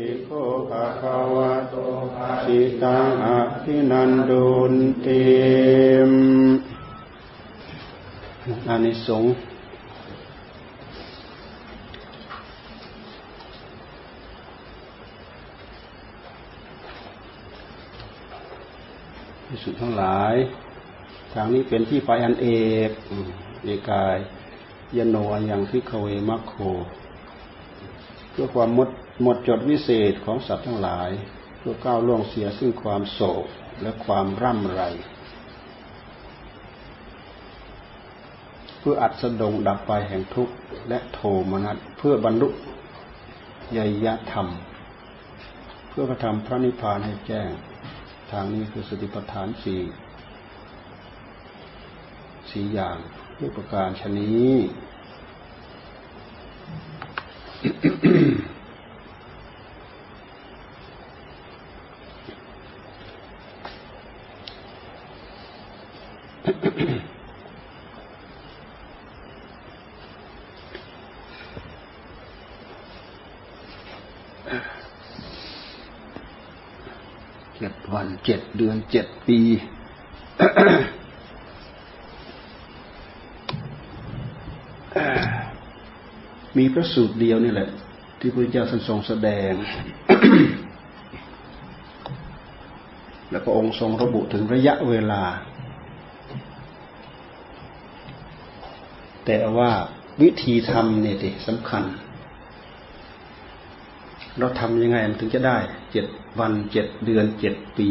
ภิกขุภะคะวะโตภะสิตังอภินันดุนติมอานิสงส์ที่สุดทั้งหลาย ทางนี้เป็นที่ไปอันเอกเอกายยโนยังพิกเวมัคโคเพื่อความมด หมดจดวิเศษของสัตว์ทั้งหลายเพื่อก้าวล่วงเสียซึ่งความโศกและความร่ำไร เพื่ออัดสดงดับไปแห่งทุกข์และโทมนัสเพื่อบรรลุยยธรรม เพื่อกระทำพระนิพพานให้แจ้ง ทางนี้คือสติปัฏฐานสี่สี่อย่างด้วยประการชนี้เจ็ดวัน เจ็ดเดือนเจ็ดปี มีพระสูตรเดียวนี่แหละ ที่พระเจ้าทรงแสดง แล้วก็องค์ทรงระบุถึงระยะเวลา แต่ว่าวิธีทำเนี่ยดิสำคัญ เราทำยังไงมันถึงจะได้เจ็ดวันเจ็ดเดือนเจ็ดปี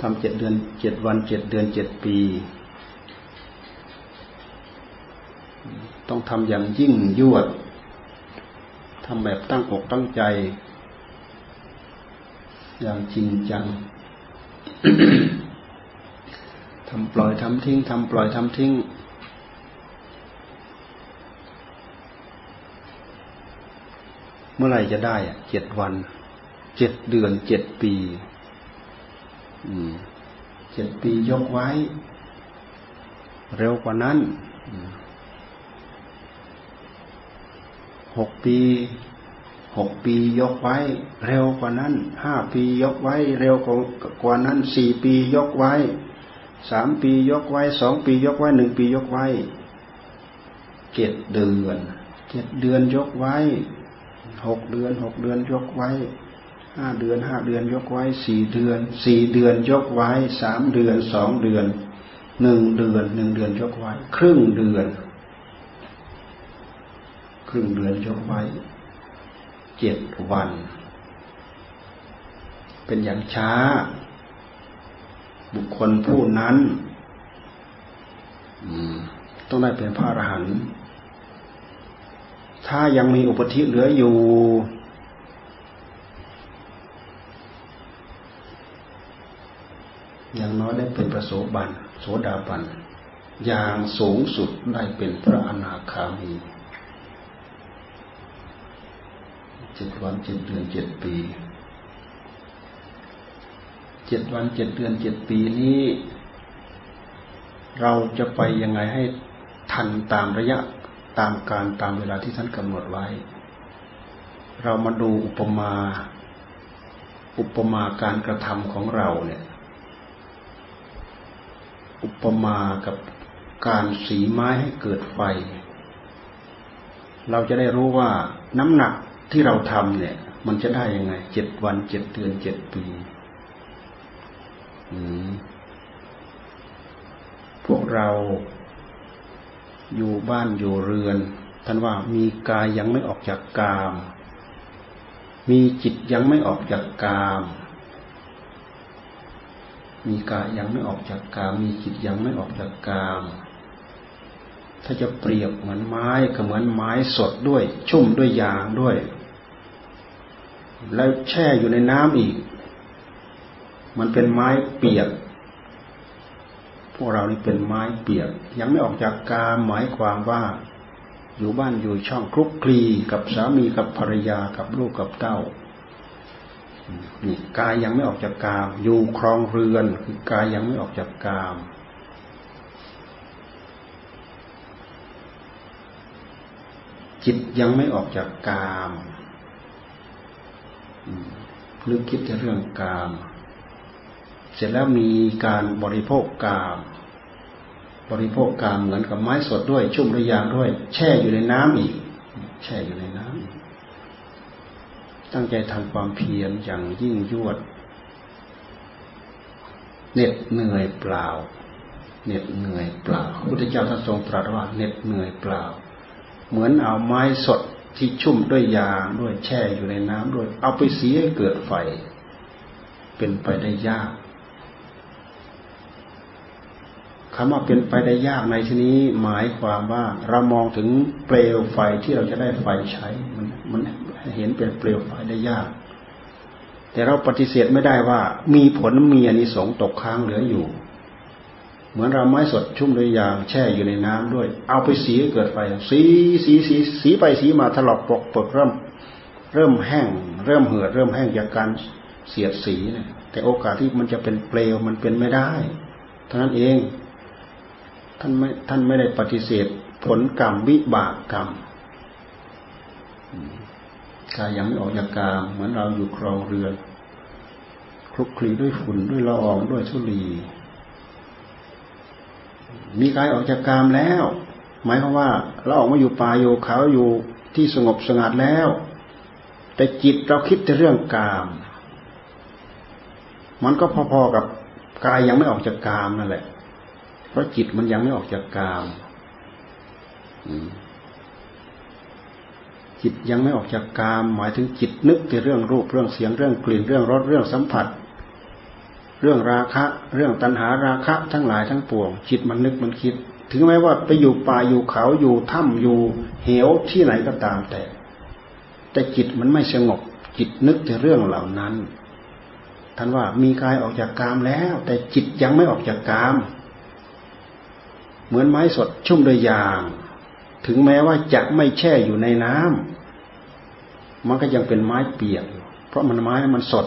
ทำเจ็ดเดือนเจ็ดวันเจ็ดเดือนเจ็ดปี ต้องทำอย่างยิ่งยวดทำแบบตั้งอกตั้งใจ อย่างจริงจังทำปล่อยทำทิ้งทำปล่อยทำทิ้ง เมื่อไหร่จะได้อะเจ็ดวัน เจ็ดเดือนเจ็ดปีเจ็ดปียกไว้ เร็วกว่านั้นหกปีหกปียกไว้ เร็วกว่านั้นห้าปียกไว้ เร็วกว่านั้นสี่ปียกไว้สามปียกไว้สองปียกไว้หนึ่งปียกไว้เจ็ดเดือนเจ็ดเดือนยกไว้ หกเดือนหกเดือนยกไว้ห้าเดือนห้าเดือนยกไว้สี่เดือนสี่เดือนยกไว้สามเดือนสองเดือนหนึ่งเดือนหนึ่งเดือนยกไว้ ครึ่งเดือน ครึ่งเดือนยกไว้เจ็ดวัน เป็นอย่างช้า บุคคลผู้นั้นต้องได้เป็นพระอรหันต์ ถ้ายังมีอุปธิเหลืออยู่ อย่างน้อยได้เป็นพระโสบันโสดาบัน อย่างสูงสุดได้เป็นพระอนาคามีเจ็ดวันเจ็ดเดือนเจ็ดปีเจ็ดวันเจ็ดเดือนเจ็ดปีนี้ เราจะไปยังไงให้ทันตามระยะ ตามการตามเวลาที่ท่านกำหนดไว้ เรามาดูอุปมา อุปมาการกระทำของเราเนี่ย อุปมากับการสีไม้ให้เกิดไฟ เราจะได้รู้ว่าน้ำหนักที่เราทำเนี่ย มันจะได้ยังไงเจ็ดวันเจ็ดเดือนเจ็ดปีพวกเรา อยู่บ้านอยู่เรือน ท่านว่ามีกายยังไม่ออกจากกาม มีจิตยังไม่ออกจากกาม มีกายยังไม่ออกจากกาม มีจิตยังไม่ออกจากกาม ถ้าจะเปรียบเหมือนไม้ก็เหมือนไม้สดด้วย ชุ่มด้วยยางด้วย แล้วแช่อยู่ในน้ำอีก มันเป็นไม้เปียก พวกเรานี่เป็นไม้เปียก ยังไม่ออกจากกามหมายความว่า อยู่บ้านอยู่ช่องคลุกคลีกับสามีกับภรรยากับลูกกับเต้านี่กายยังไม่ออกจากกาม อยู่ครองเรือนคือกายยังไม่ออกจากกามจิตยังไม่ออกจากกามนึกคิดแต่เรื่องกาม เสร็จแล้วมีการบริโภคกามบริโภคกามเหมือนกับไม้สดด้วย ชุ่มระยางด้วย แช่อยู่ในน้ำอีก แช่อยู่ในน้ำตั้งใจทำความเพียรอย่างยิ่งยวดเหน็ดเหนื่อยเปล่าเหน็ดเหนื่อยเปล่าพระพุทธเจ้าท่านทรงตรัสว่าเหน็ดเหนื่อยเปล่า เหมือนเอาไม้สดที่ชุ่มด้วยยางด้วยแช่อยู่ในน้ำด้วย เอาไปเสียเกิดไฟ เป็นไปได้ยาก คำว่าเป็นไปได้ยากในที่นี้หมายความว่าเรามองถึงเปลวไฟที่เราจะได้ไฟใช้ มันมันเห็นเป็นเปลวไฟได้ยาก แต่เราปฏิเสธไม่ได้ว่า มีผลมีอนิสงส์ตกค้างเหลืออยู่ เหมือนเราไม้สดชุ่มด้วยยางแช่อยู่ในน้ำด้วย เอาไปสีเกิดไฟสีสีสีสีไปสีมาถลอกปกปกเริ่ม เริ่มแห้ง เริ่มเหือดเริ่มแห้งจากการเสียดสีนี่ยแต่โอกาสที่มันจะเป็นเปลวมันเป็นไม่ได้เท่านั้นเอง ท่านไม่ท่านไม่ได้ปฏิเสธ ผลกรรมวิบากกรรมกายยังไม่ออกจากกามเหมือนเราอยู่ครองเรือนคลุกคลีด้วยฝุ่นด้วยละอองด้วยทุลี มีกายออกจากกามแล้ว หมายความว่า เราออกมาอยู่ป่าอยู่เขาอยู่ที่สงบสงัดแล้ว แต่จิตเราคิดแต่เรื่องกาม มันก็พอๆกับกายยังไม่ออกจากกามนั่นแหละ เพราะจิตมันยังไม่ออกจากกามจิตยังไม่ออกจากกาม หมายถึงจิตนึกแต่เรื่องรูปเรื่องเสียงเรื่องกลิ่นเรื่องรสเรื่องสัมผัส เรื่องราคะ เรื่องตัณหาราคะ ทั้งหลายทั้งปวง จิตมันนึกมันคิด ถึงแม้ว่าไปอยู่ป่าอยู่เขาอยู่ถ้ำอยู่เหวที่ไหนก็ตามแต่ แต่จิตมันไม่สงบ จิตนึกแต่เรื่องเหล่านั้นท่านว่ามีกายออกจากกามแล้ว แต่จิตยังไม่ออกจากกาม เหมือนไม้สดชุ่มด้วยยาง ถึงแม้ว่าจะไม่แช่อยู่ในน้ำมันก็ยังเป็นไม้เปียก เพราะมันไม้มันสด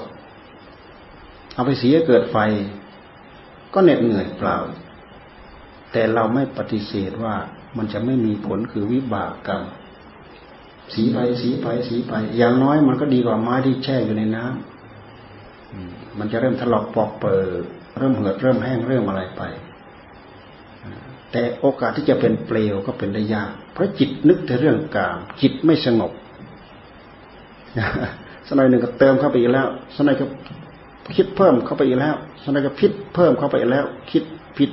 เอาไปเสียเกิดไฟ ก็เหน็ดเหนื่อยเปล่า แต่เราไม่ปฏิเสธว่ามันจะไม่มีผลคือวิบากกรรมสีไปสีไปสีไป อย่างน้อยมันก็ดีกว่าไม้ที่แช่อยู่ในน้ำมันจะเริ่มถลอกปอกเปิดเริ่มเหือดเริ่มแห้งเริ่มอะไรไป แต่โอกาสที่จะเป็นเปลวก็เป็นได้ยาก เพราะจิตนึกแต่เรื่องกาม จิตไม่สงบสมัยหนึ่งก็เติมเข้าไปอีกแล้วสมัยก็คิดเพิ่มเข้าไปอีกแล้วสนก็พิษเพิ่มเข้าไปอีกแล้ว คิดผิด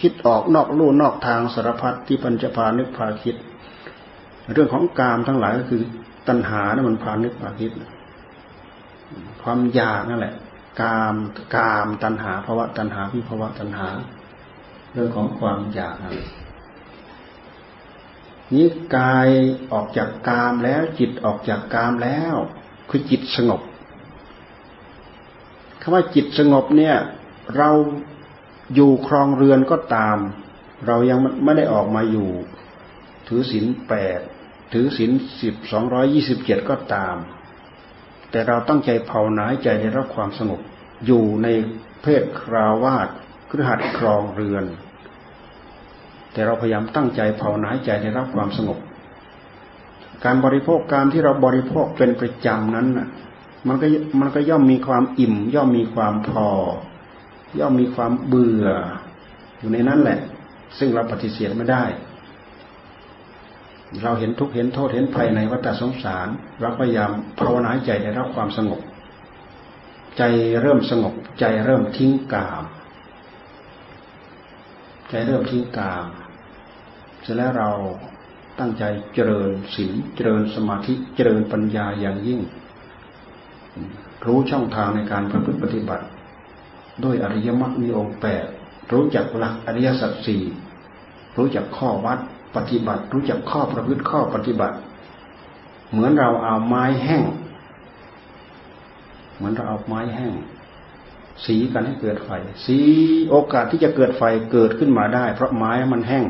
คิดออกนอกลู่นอกทางสารพัดที่ปัญจพานึกพาคิด เรื่องของกามทั้งหลายก็คือ ตัณหานะั่นมันพานึกพาคิด ความอยากนั่นแหละ กามกามตัณหาภาวะตัณหาวิภาวะตัณหา เรื่องของความอยากนี้กายออกจากกามแล้ว จิตออกจากกามแล้ว คือจิตสงบคำว่าจิตสงบเนี่ย เราอยู่ครองเรือนก็ตาม เรายังไม่ได้ออกมาอยู่ ถือศีลแปดถือศีลสิบสองร้อยี่สิบเจ็ดก็ตาม แต่เราตั้งใจภาวนาใจในรับความสงบ อยู่ในเพศคราวาส ครือหัดครองเรือน แต่เราพยายามตั้งใจภาวนาใจในรับความสงบ การบริโภคการที่เราบริโภคเป็นประจำนั้นน่ะมันก็มันก็ย่อมมีความอิ่ม ย่อมมีความพอ ย่อมมีความเบื่อ อยู่ในนั้นแหละ ซึ่งเราปฏิเสธไม่ได้ เราเห็นทุกเห็นโทษเห็นภัยในวัฏสงสาร เราพยายามภาวนาใจได้รับความสงบ ใจเริ่มสงบ ใจเริ่มทิ้งกาม ใจเริ่มทิ้งกามเสร็จแล้วเราตั้งใจเจริญศีลเจริญสมาธิเจริญปัญญาอย่างยิ่ง รู้ช่องทางในการประพฤติปฏิบัติ ด้วยอริยมรรคมีองค์แปดรู้จักหลักอริยสัจสี่รู้จักข้อวัดปฏิบัติ รู้จักข้อประพฤติข้อปฏิบัติ เหมือนเราเอาไม้แห้ง เหมือนเราเอาไม้แห้ง สีกันให้เกิดไฟ สีโอกาสที่จะเกิดไฟเกิดขึ้นมาได้ เพราะไม้มันแห้ง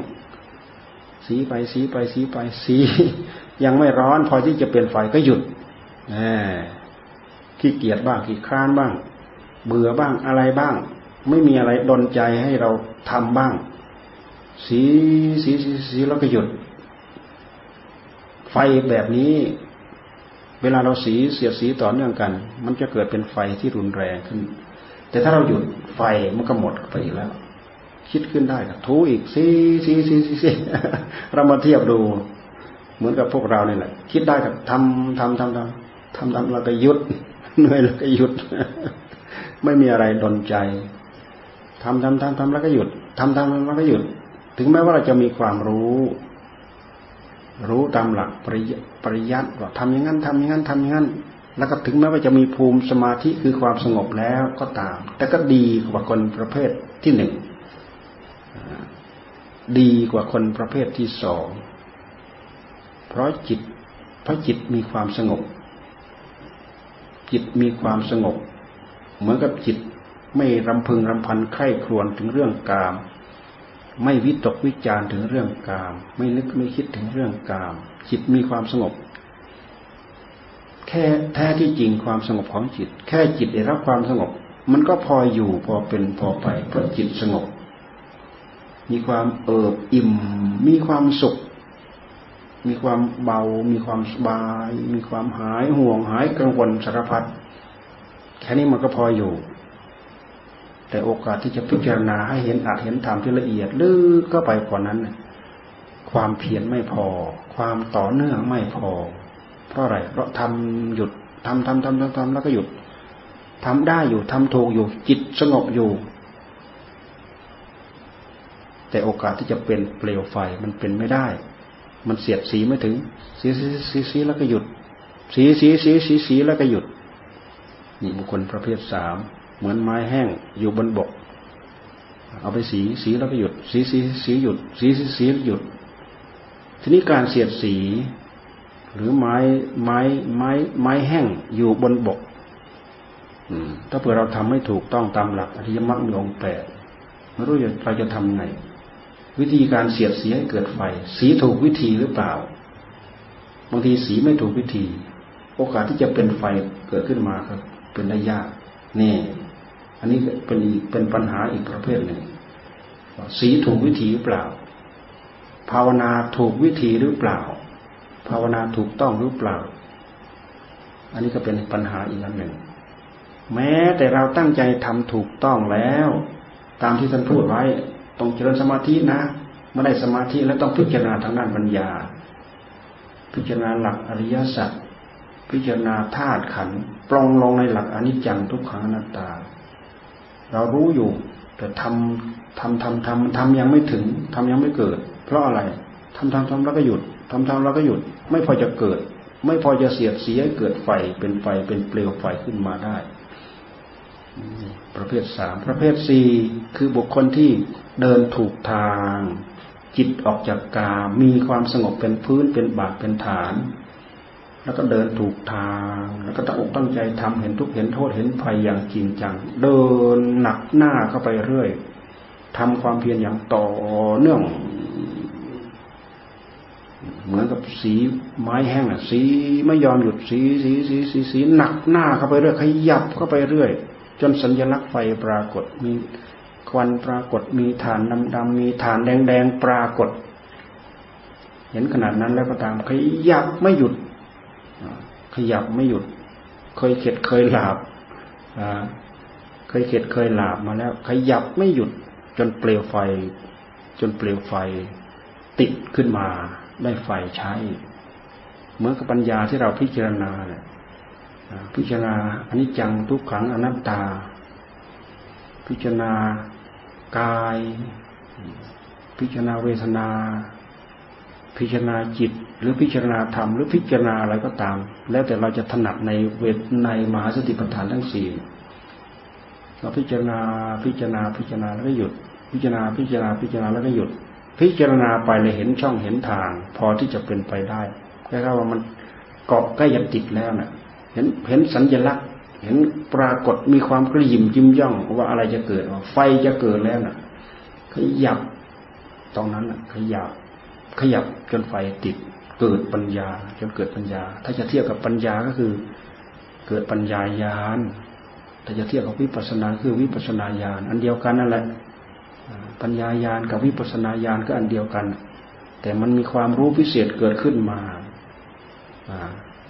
สีไปสีไปสีไปสี ยังไม่ร้อนพอที่จะเป็นไฟก็หยุดขี้เกียจบ้างขี้คร้านบ้าง เบื่อบ้างอะไรบ้าง ไม่มีอะไรดนใจให้เราทำบ้าง สีสีสีสีแล้วก็หยุดไฟไฟแบบนี้เวลาเราสีเสียดสีต่อเนื่องกัน มันจะเกิดเป็นไฟที่รุนแรงขึ้น แต่ถ้าเราหยุดไฟมันก็หมดไปอีกแล้ว คิดขึ้นได้ก็ถูอีกสีสีสีสีสีเรามาเทียบดู เหมือนกับพวกเราเนี่ยแหละคิดได้ก็ทำทำทำทำทำทำเราก็หยุดเหนื่อยแล้วก็หยุด ไม่มีอะไรดลใจทำทำทำทำแล้วก็หยุดทำทำแล้วก็หยุด ถึงแม้ว่าเราจะมีความรู้ รู้ตามหลักปริยปริยัติว่าทำอย่างนั้นทำอย่างนั้นทำอย่างนั้น แล้วก็ถึงแม้ว่าจะมีภูมิสมาธิคือความสงบแล้วก็ตาม แต่ก็ดีกว่าคนประเภทที่หนึ่งดีกว่าคนประเภทที่สองเพราะจิตเพราะจิตมีความสงบ จิตมีความสงบ เหมือนกับจิตไม่รำพึงรำพันไข้ครวนถึงเรื่องกาม ไม่วิตกวิจารถึงเรื่องกาม ไม่นึกไม่คิดถึงเรื่องกาม จิตมีความสงบ แค่แท้ที่จริงความสงบของจิต แค่จิตได้รับความสงบ มันก็พออยู่พอเป็นพอไปเพราะจิตสงบ มีความเอิบอิ่ม มีความสุข มีความเบา มีความสบาย มีความหายห่วงหายกังวลสารพัดแค่นี้มันก็พออยู่ แต่โอกาสที่จะพิจารณาให้เห็นอาจเห็นธรรมที่ละเอียดลึกก็ไปกว่านั้น ความเพียรไม่พอ ความต่อเนื่องไม่พอ เพราะอะไร เพราะทำหยุดทำทำทำทำทำแล้วก็หยุดทำได้อยู่ทำถูกอยู่ จิตสงบอยู่ แต่โอกาสที่จะเป็นเปลวไฟมันเป็นไม่ได้ มันเสียดสีไม่ถึง สีสีสีสีแล้วก็หยุด สีสีสีสีสีแล้วก็หยุดนี่บุคคลประเภทสามเหมือนไม้แห้งอยู่บนบก เอาไปสีสีแล้วก็หยุด สีสีสีหยุด สีสีสีหยุด ทีนี้การเสียดสี หรือไม้ไม้ไม้ไม้แห้งอยู่บนบกถ้าเผื่อเราทำไม่ถูกต้องตามหลักอริยมรรคมีองค์แปดไม่รู้เราจะทำไง วิธีการเสียดสีให้เกิดไฟ สีถูกวิธีหรือเปล่า บางทีสีไม่ถูกวิธี โอกาสที่จะเป็นไฟเกิดขึ้นมาครับ เป็นได้ยากนี่ อันนี้เป็นเป็นปัญหาอีกประเภทหนึ่ง สีถูกวิธีหรือเปล่า ภาวนาถูกวิธีหรือเปล่า ภาวนาถูกต้องหรือเปล่า อันนี้ก็เป็นปัญหาอีกอันหนึ่ง แม้แต่เราตั้งใจทำถูกต้องแล้ว ตามที่ท่านพูดไว้ต้องเจริญสมาธินะเมื่อได้สมาธิแล้วต้องพิจารณาทางด้านปัญญา พิจารณาหลักอริยสัจพิจารณาธาตุขันธ์ปรองลงในหลักอนิจจังทุกขังอนัตตา เรารู้อยู่ แต่ทำทำทำทำทำยังไม่ถึงทำยังไม่เกิด เพราะอะไรทำทำทำแล้วก็หยุด ทำทำแล้วก็หยุด ไม่พอจะเกิด ไม่พอจะเสียดสีให้เกิดไฟเป็นไฟเป็นเปลวไฟขึ้นมาได้ ประเภทสามประเภทสี่คือบุคคลที่เดินถูกทาง จิตออกจากกามีความสงบเป็นพื้นเป็นบาทเป็นฐาน แล้วก็เดินถูกทาง แล้วก็ตั้งอกตั้งใจทำเห็นทุกเห็นโทษเห็นภัยอย่างจริงจัง เดินหนักหน้าเข้าไปเรื่อยทำความเพียรอย่างต่อเนื่อง เหมือนกับสีไม้แห้งอะ สีไม่ยอมหยุดสีสีสีสีสีหนักหน้าเข้าไปเรื่อยขยับเข้าไปเรื่อย จนสัญลักษณ์ไฟปรากฏมีควันปรากฏมีฐานดำดำมีฐานแดงแดงปรากฏ เห็นขนาดนั้นแล้วก็ตามขยับไม่หยุด ขยับไม่หยุด เคยเข็ดเคยหลาบเคยเข็ดเคยหลาบมาแล้ว ขยับไม่หยุดจนเปลวไฟ จนเปลวไฟติดขึ้นมา ได้ไฟใช้ เหมือนกับปัญญาที่เราพิจารณาเนี่ยพิจารณาอนิจจังทุกขังอนัตตา พิจารณากาย พิจารณาเวทนา พิจารณาจิต หรือพิจารณาธรรมหรือพิจารณาอะไรก็ตาม แล้วแต่เราจะถนัดในเวทในมหาสติปัฏฐานทั้งสี่เราพิจารณาพิจารณาพิจารณาแล้วก็หยุด พิจารณาพิจารณาพิจารณาแล้วก็หยุด พิจารณาไปเลยเห็นช่องเห็นทาง พอที่จะเป็นไปได้แค่ว่ามันเกาะใกล้จะติดแล้วนะ่ะ เห็นเห็นสัญลักษณ์ เห็นปรากฏมีความกระยิมจิ้มย่องว่าอะไรจะเกิดไฟจะเกิดแล้วนะ่ะ ขยับตรงนั้นนะขยับ ขยับจนไฟติด เกิดปัญญาจนเกิดปัญญา ถ้าจะเทียบกับปัญญาก็คือ เกิดปัญญายาณถ้าจะเทียบกับวิปัสสนาคือวิปัสสนาญาณอันเดียวกันนั่นแหละ ปัญญายาณกับวิปัสสนาญาณก็อันเดียวกัน แต่มันมีความรู้พิเศษเกิดขึ้นมา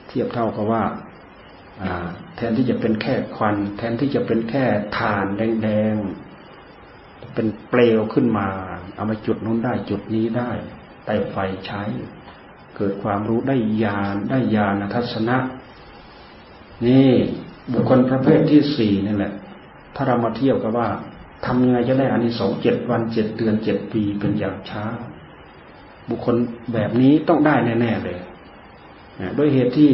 เทียบเท่ากับว่าแทนที่จะเป็นแค่ควัน แทนที่จะเป็นแค่ฐานแดงๆเป็นเปลวขึ้นมา เอามาจุดนู้นได้จุดนี้ได้แต่ไฟใช้ เกิดความรู้ได้ญาณได้ญาณทัศนะ นี่บุคคลประเภทที่สี่นี่แหละ ถ้าเรามาเทียบกับว่า ทำยังไงจะได้อานิสงส์เจ็ดวันเจ็ดเดือนเจ็ดปีเป็นอย่างช้า บุคคลแบบนี้ต้องได้แน่ๆเลยด้วยเหตุที่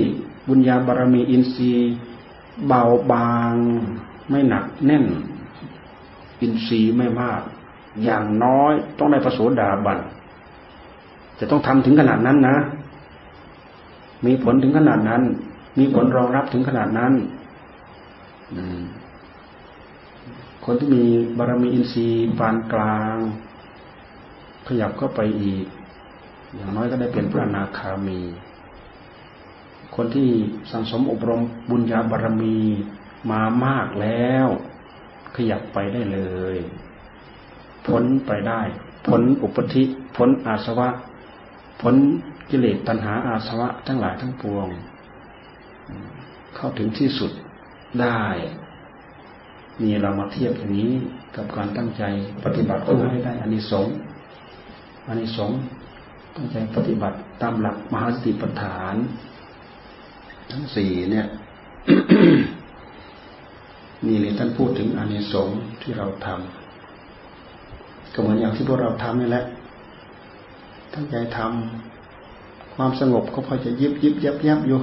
บุญญาบารมีอินทรีย์เบาบางไม่หนักแน่น อินทรีย์ไม่มาก อย่างน้อยต้องได้ประโสดาบันจะต้องทำถึงขนาดนั้นนะ มีผลถึงขนาดนั้น มีผลรองรับถึงขนาดนั้น คนที่มีบารมีอินทรีย์ปานกลาง ขยับเข้าไปอีก อย่างน้อยก็ได้เป็นพระนาคามี คนที่สังสมอบรมบุญญาบารมีมามากแล้ว ขยับไปได้เลย พ้นไปได้พ้นอุปธิพ้นอาสวะพ้นกิเลสตัณหาอาสวะทั้งหลายทั้งปวง เข้าถึงที่สุดได้ นี่เรามาเทียบอย่างนี้กับการตั้งใจปฏิบัติเพื่อให้ได้อานิสงส์อานิสงส์ตั้งใจปฏิบัติตามหลักมหาสติปัฏฐาน ทั้งสี่เนี่ย นี่เลยท่านพูดถึงอานิสงส์ที่เราทำก็เหมือนอย่างที่พวกเราทำนี่แหละตั้งใจทำความสงบก็พอจะยิบยิบยับยับอยู่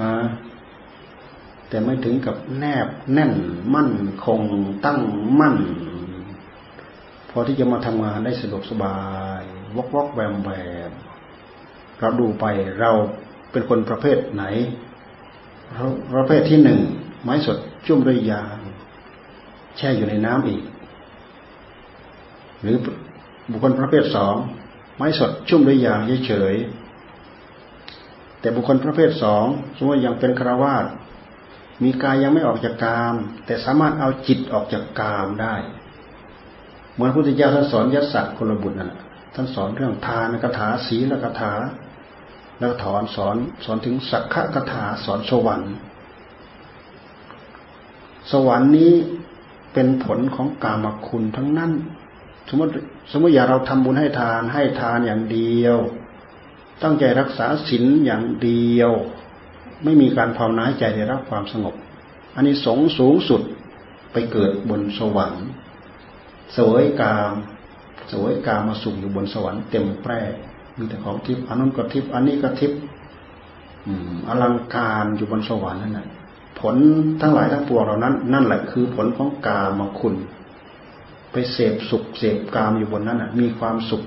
อ่า แต่ไม่ถึงกับแนบแน่นมั่นคงตั้งมั่น พอที่จะมาทำงานได้สะดวกสบาย วอกวอกแวมแวมเราดูไปเราเป็นคนประเภทไหน ประเภทที่หนึ่งไม้สดจุ่มด้วยยางแช่อยู่ในน้ำอีก หรือบุคคลประเภทสองไม้สดชุ่มด้วยยางเฉยแต่บุคคลประเภทสองสมมติยังเป็นคราวาส มีกายยังไม่ออกจากกาม แต่สามารถเอาจิตออกจากกามได้ เหมือนพระพุทธเจ้าท่านสอนยัสสะคนละบุตรนั่นท่านสอนเรื่องทานกถาศีลกถา แล้วถอนสอนสอนถึงสักขะกถาสอนสวรรค์สวรรค์นี้เป็นผลของกามคุณทั้งนั้น สมมติสมมติอย่าเราทำบุญให้ทานให้ทานอย่างเดียว ตั้งใจรักษาศีลอย่างเดียว ไม่มีการภาวนาใจได้รับความสงบ อันนี้สงสูงสุดไปเกิดบนสวรรค์สวยกามสวยกามมาสุขอยู่บนสวรรค์เต็มแปร่มีแต่ของทิพย์อันนั้นก็ทิพย์อันนี้ก็ทิพย์อลังการอยู่บนสวรรค์นั่นแหละผลทั้งหลายทั้งปวงเหล่านั้น นั่นแหละคือผลของกามาคุณ ไปเสพสุขเสพกามอยู่บนนั้นน่ะ มีความสุข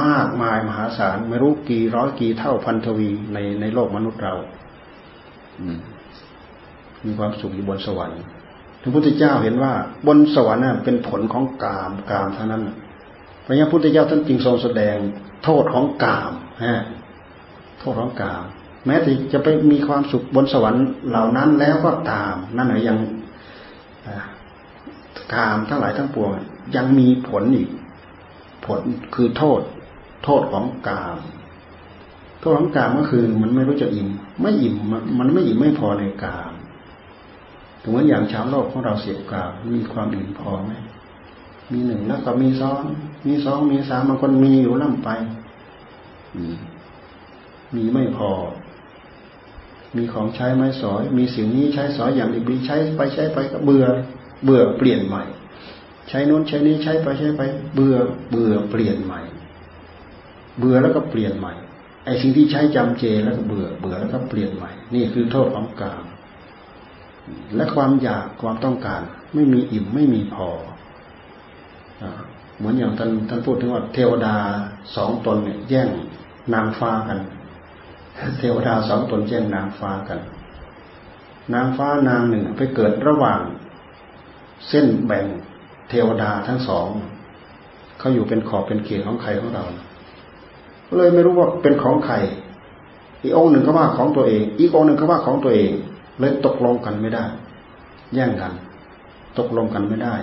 มากมายมหาศาลไม่รู้กี่ร้อยกี่เท่าพันทวีในในโลกมนุษย์เรา มีความสุขอยู่บนสวรรค์พระพุทธเจ้าเห็นว่า บนสวรรค์นั้นเป็นผลของกามกามเท่านั้นพระยาพุทธเจ้าท่านจึงทรงแสดงโทษของกามฮะโทษของกาม แม้แต่จะไปมีความสุขบนสวรรค์เหล่านั้นแล้วก็ตาม นั่นหละยังกามทั้งหลายทั้งปวงยังมีผลอีก ผลคือโทษ โทษของกาม ก็ของกามก็คือมันไม่รู้จะอิ่ม ไม่อิ่มมันไม่อิ่มไม่พอในกามถึงว่าอย่างชาวโลกของเราเสียกามมีความอิ่มพอไหมมีหนึ่งแล้วก็มีสองมีสองมีสามบางคนมีอยู่ล่ำไปมีไม่พอ มีของใช้ไม้สอย มีสิ่งนี้ใช้สอยอย่างดีใช้ไปใช้ไปก็เบื่อ เบื่อเปลี่ยนใหม่ ใช้นู้นใช้นี้ใช้ไปใช้ไป เบื่อเบื่อเปลี่ยนใหม่ เบื่อแล้วก็เปลี่ยนใหม่ ไอ้สิ่งที่ใช้จำเจแล้วก็เบื่อเบื่อแล้วก็เปลี่ยนใหม่ นี่คือโทษของกามและความอยากความต้องการ ไม่มีอิ่มไม่มีพอเหมือนอย่างท่านท่านพูดถึงว่าเทวดาสองตนเนี่ยแย่งนางฟ้ากัน เทวดาสองตนแย่งนางฟ้ากัน นางฟ้านางหนึ่งไปเกิดระหว่าง เส้นแบ่งเทวดาทั้งสอง เขาอยู่เป็นขอบเป็นเขตของใครของเรา เลยไม่รู้ว่าเป็นของใคร อีกองหนึ่งก็ว่าของตัวเอง อีกองหนึ่งก็ว่าของตัวเอง เลยตกลงกันไม่ได้ แย่งกัน ตกลงกันไม่ได้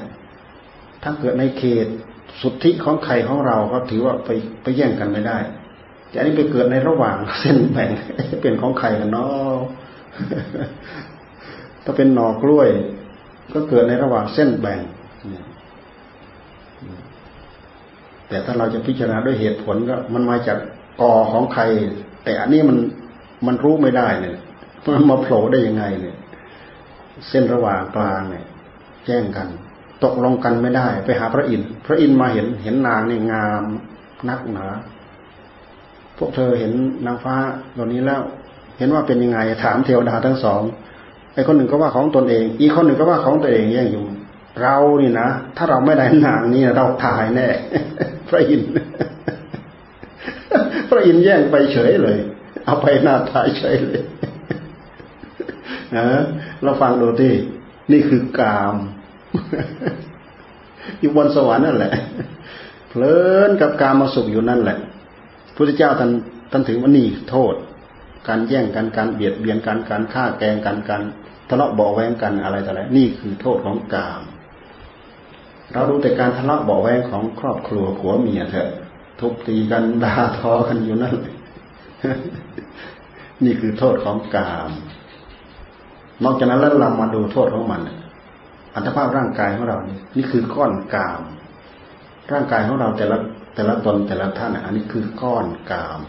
ถ้าเกิดในเขตสุทธิของใครของเราก็ถือว่าไปไปแย่งกันไม่ได้ แต่อันนี้ไปเกิดในระหว่างเส้นแบ่งเป็นของใครกันเนาะถ้าเป็นหน่อกล้วย ก็เกิดในระหว่างเส้นแบ่ง แต่ถ้าเราจะพิจารณาด้วยเหตุผลก็มันมาจากกอของใคร แต่อันนี้มันมันรู้ไม่ได้เนี่ยมันมาโผล่ได้ยังไงเนี่ย เส้นระหว่างกลางเนี่ย แจ้งกัน ตกลงกันไม่ได้ ไปหาพระอินทร์พระอินทร์มาเห็นเห็นนางนี่งามนักหนาพวกเธอเห็นนางฟ้าเหล่านี้แล้ว เห็นว่าเป็นยังไงถามเทวดาทั้งสองไอ้คนหนึ่งก็ว่าของตนเอง อีกคนหนึ่งก็ว่าของตัวเองแย่งอยู่ เรานี่นะถ้าเราไม่ได้นางนี่เราตายแน่ พระอินทร์พระอินทร์แย่งไปเฉยเลย เอาไปหน้าตายเฉยเลยนะเราฟังดูที่นี่คือกามอยู่บนสวรรค์นั่นแหละ เพลินกับกามมาสุขอยู่นั่นแหละพุทธเจ้าท่านท่านถึงว่านี่โทษ การแย่งกันการเบียดเบียนกันการฆ่าแกงกันการทะเลาะเบาแวงกันอะไรต่ออะไรนี่คือโทษของกาม เราดูแต่การทะเลาะเบาแวงของครอบครัวผัวเมียเถอะทุบตีกันด่าทอกันอยู่นั่นนี่คือโทษของกามนอกจากนั้นแล้วเรามาดูโทษของมัน อัตภาพร่างกายของเรานี่นี่คือก้อนกาม ร่างกายของเราแต่ละแต่ละตนแต่ละท่านอันนี้คือก้อนกาม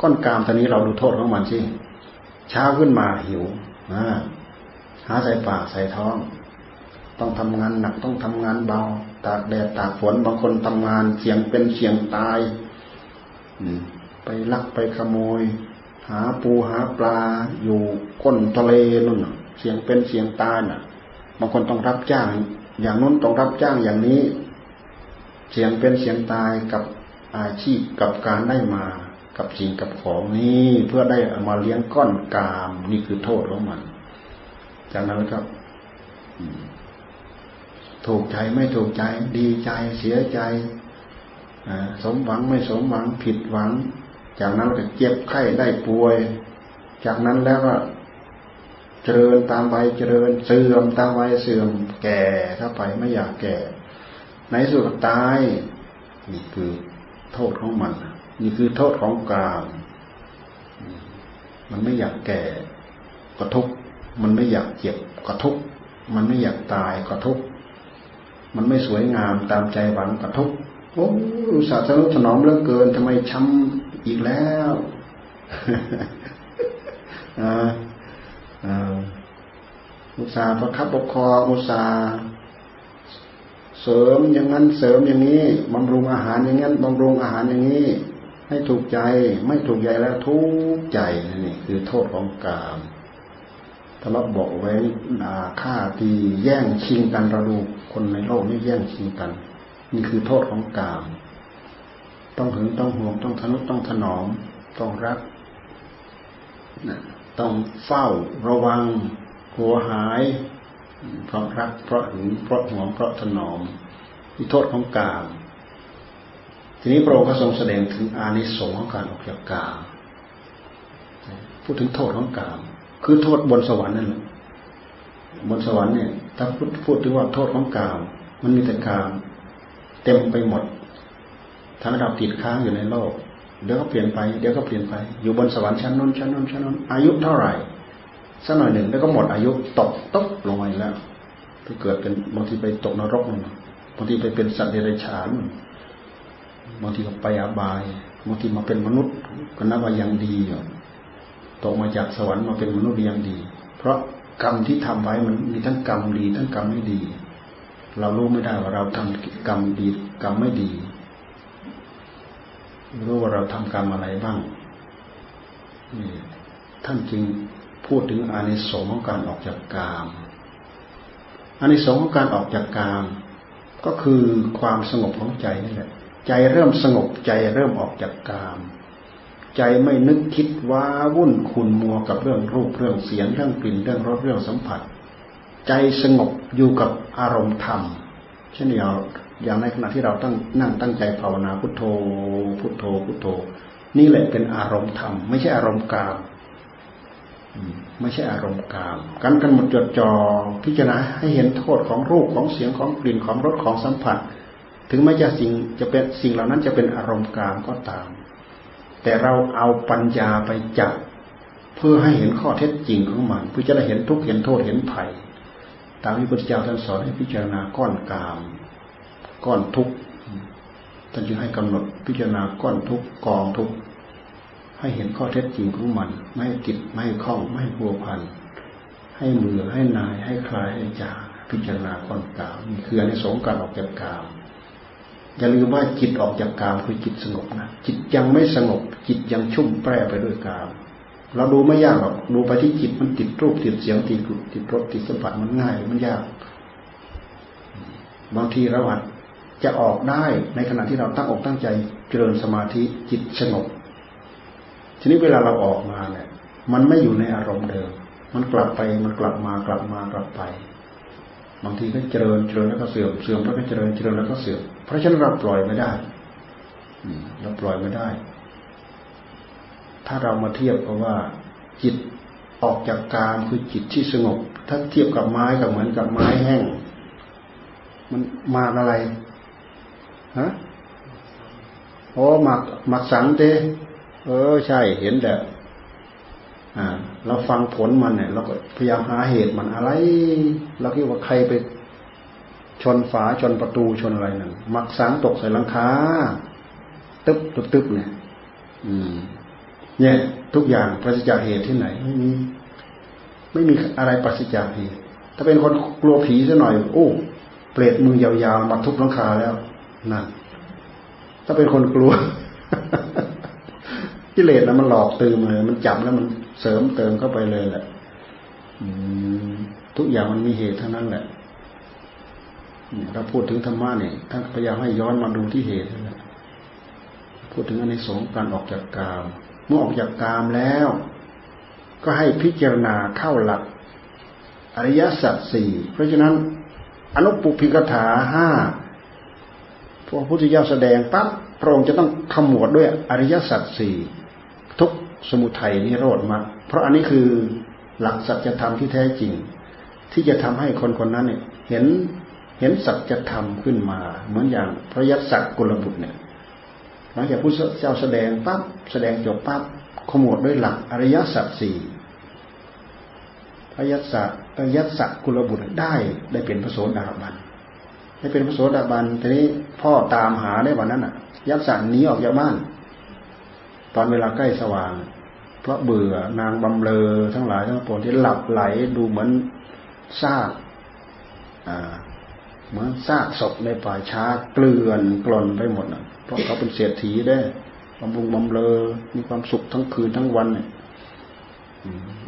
ก้อนกามตอนนี้เราดูโทษของมันสิเช้าขึ้นมาหิวหาใส่ปากใส่ท้อง ต้องทำงานหนักต้องทำงานเบาตากแดดตากฝนบางคนทำงานเสี่ยงเป็นเสี่ยงตายไปลักไปขโมย หาปูหาปลา อยู่ก้นทะเลนู่นเสี่ยงเป็นเสี่ยงตายน่ะ บางคนต้องรับจ้าง อย่างนู้นต้องรับจ้างอย่างนี้ เสียงเป็นเสียงตายกับอาชีพกับการได้มากับสิ่งกับของนี้เพื่อได้เอามาเลี้ยงก้อนกาม นี่คือโทษของมัน จากนั้นก็ ถูกใจไม่ถูกใจ ดีใจเสียใจสมหวังไม่สมหวังผิดหวัง จากนั้นก็เจ็บไข้ได้ป่วย จากนั้นแล้วก็เจริญตามไปเจริญเสื่อมตามไปเสื่อมแก่เข้าไปไม่อยากแก่ ในสุดตาย นี่คือโทษของมัน นี่คือโทษของกามมันไม่อยากแก่ก็ทุกมันไม่อยากเจ็บก็ทุกมันไม่อยากตายก็ทุก มันไม่สวยงามตามใจหวังก็ทุกโอ้ศาสนุถนอมเรื่องเกินทำไมช้ำอีกแล้วอุตสาห์ประคับประคองอุตสาห์เสริมอย่างนั้นเสริมอย่างนี้บำรุงอาหารอย่างนั้นบำรุงอาหารอย่างนี้ ให้ถูกใจไม่ถูกใจแล้วทุกใจนี่คือโทษของกามทะเลาะบอกไว้ด่าฆ่าตีแย่งชิงกันระดู คนในโลกนี่แย่งชิงกัน นี่คือโทษของกาม ต้องถึงต้องห่วงต้องทนุต้องถนอม ต้องรักนะต้องเฝ้าระวังหัวหาย เพราะรัก เพราะหึงเพราะหวงเพราะถนอมมีโทษของกาม ทีนี้พระองค์ก็ทรงแสดงถึงอานิสงส์ของการออกจากกามพูดถึงโทษของกาม คือโทษบนสวรรค์นั่นแหละบนสวรรค์เนี่ย ถ้าพูดพูดถึงว่าโทษของกาม มันมีแต่กาม เต็มไปหมดทำให้เราติดค้างอยู่ในโลก เดี๋ยวก็เปลี่ยนไป เดี๋ยวก็เปลี่ยนไป อยู่บนสวรรค์ชั้นนู้นชั้นนู้นชั้นนู้นอายุเท่าไหร่สักหน่อยหนึ่งแล้วก็หมดอายุตกตกลงไปแล้วไปเกิดเป็นบางทีไปตกนรกนู่นบางทีไปเป็นสัตว์เดรัจฉานบางทีก็ไปอาบายบางทีมาเป็นมนุษย์ก็นับว่ายังดีอยู่ตกมาจากสวรรค์มาเป็นมนุษย์ยังดี เพราะ กรรมที่ทำไว้มันมีทั้งกรรมดี ทั้งกรรมไม่ดี เรารู้ไม่ได้ว่าเราทำกรรมดีกรรมไม่ดีรู้ว่าเราทำกรรมอะไรบ้างนี่ท่านจึงพูดถึงอานิสงส์ของการออกจากกามอานิสงส์ของการออกจากกาม ก็คือความสงบของใจนี่แหละ ใจเริ่มสงบใจเริ่มออกจากกาม ใจไม่นึกคิดว้าวุ่นขุนมัวกับเรื่องรูปเรื่องเสียงเรื่องกลิ่นเรื่องรสเรื่องสัมผัส ใจสงบอยู่กับอารมณ์ธรรม เช่นอย่างอย่างในขณะที่เราตั้งนั่งตั้งใจภาวนาพุทโธ พุทโธพุทโธ นี่แหละเป็นอารมณ์ธรรม ไม่ใช่อารมณ์กามไม่ใช่อารมณ์กามการกันหมดจดจอ่อพิจารณาให้เห็นโทษของรูปของเสียงของกลิ่นของรสของสัมผัส ถึงแม้จะสิ่งจะเป็นสิ่งเหล่านั้นจะเป็นอารมณ์กามก็ตาม แต่เราเอาปัญญาไปจับเพื่อให้เห็นข้อเท็จจริงของมัน เพื่อจะได้เห็นทุกข์เห็นโทษเห็นภัย ตามที่พระพุทธเจ้าท่านสอนให้พิจารณาก้อนกามก้อนทุกข์ท่านจึงให้กำหนดพิจารณาก้อนทุกข์กองทุกข์ให้เห็นข้อเท็จจริงของมัน ไม่ให้ติดไม่ให้คล้องไม่ให้พัวพันให้เมือให้นายให้คลายให้จาพิจารณาก้อนกามนี่คือในสงการออกจากกาม อย่าลืมว่าจิตออกจากกามคือจิตสงบนะจิตยังไม่สงบ จิตยังชุ่มแปรไปด้วยกามเราดูไม่ยากหรอกดูไปที่จิตมันติดรูปติดเสียงติดติดรสติดสัมผัสมันง่ายมันยาก บางทีเราอาจจะออกได้ในขณะที่เราตั้งอกตั้งใจเจริญสมาธิจิตสงบ ทีนี้เวลาเราออกมาเนี่ยมันไม่อยู่ในอารมณ์เดิม มันกลับไปมันกลับมากลับมากลับไป บางทีก็เจริญเจริญแล้วก็เสื่อมเสื่อมแล้วก็เจริญเจริญแล้วก็เสื่อมเพราะฉะนั้นเราปล่อยไม่ได้เราปล่อยไม่ได้ ถ้าเรามาเทียบกับว่า จิตออกจากกามคือจิตที่สงบ ถ้าเทียบกับไม้ก็เหมือนกับไม้แห้ง มันมาอะไรฮะโอ้หมักหมักสังเตเออใช่เห็นแต่อ่า เราฟังผลมันเนี่ยเราก็พยายามหาเหตุมันอะไร เราคิดว่าใครไปชนฝาชนประตูชนอะไรนั่นหมักสังตกใส่หลังคาตึ๊บตึ๊บตึ๊บเนี่ย อืม เนี่ย ทุกอย่างปราศจากเหตุที่ไหนไม่มีไม่มีอะไรปราศจากเหตุถ้าเป็นคนกลัวผีซะหน่อยโอ้เปรตมือยาวๆมาทุบหลังคาแล้วนั่นถ้าเป็นคนกลัวกิเลสนะมันหลอกตืมเลยมันจับแล้วมัน เสริมเติมเข้าไปเลยแหละทุกอย่างมันมีเหตุทั้งนั้นแหละเราพูดถึงธรรมะเนี่ยท่านพยายามให้ย้อนมาดูที่เหตุนั่นแหละพูดถึงอนิสงส์การออกจากกาม เมื่อออกจากกามแล้ว ก็ให้พิจารณาเข้าหลัก อริยสัจสี่เพราะฉะนั้น อนุปุพิกถาห้าพระพุทธเจ้าแสดงปั๊บพระองค์จะต้องขมวดด้วยอริยสัจสี่ทุก สมุทัยนิโรธมาเพราะอันนี้คือหลักสัจธรรมที่แท้จริง ที่จะทำให้คนคนนั้นเนี่ย เห็นเห็นสัจธรรมขึ้นมา เหมือนอย่างพระยัสักกุลบุตรเนี่ยหลังจากพระเจ้าแสดงปั๊บแสดงจบปั๊บขมวดด้วยหลักอริยสัจสี่พระยัสสะพระยัสสะกุลบุตรได้ได้เป็นพระโสดาบันได้เป็นพระโสดาบันทีนี้พ่อตามหาได้วันนั้นอะ ยัสสะหนีออกจากบ้าน ตอนเวลาใกล้สว่าง เพราะเบื่อนางบำเลอทั้งหลายทั้งปวงที่หลับไหลดูเหมือนซากเหมือนซากศพในป่าช้าเกลื่อนกลนไปหมดอะเพราะเขาเป็นเศรษฐีได้บำรุงบำเรอมีความสุขทั้งคืนทั้งวันเนี่ย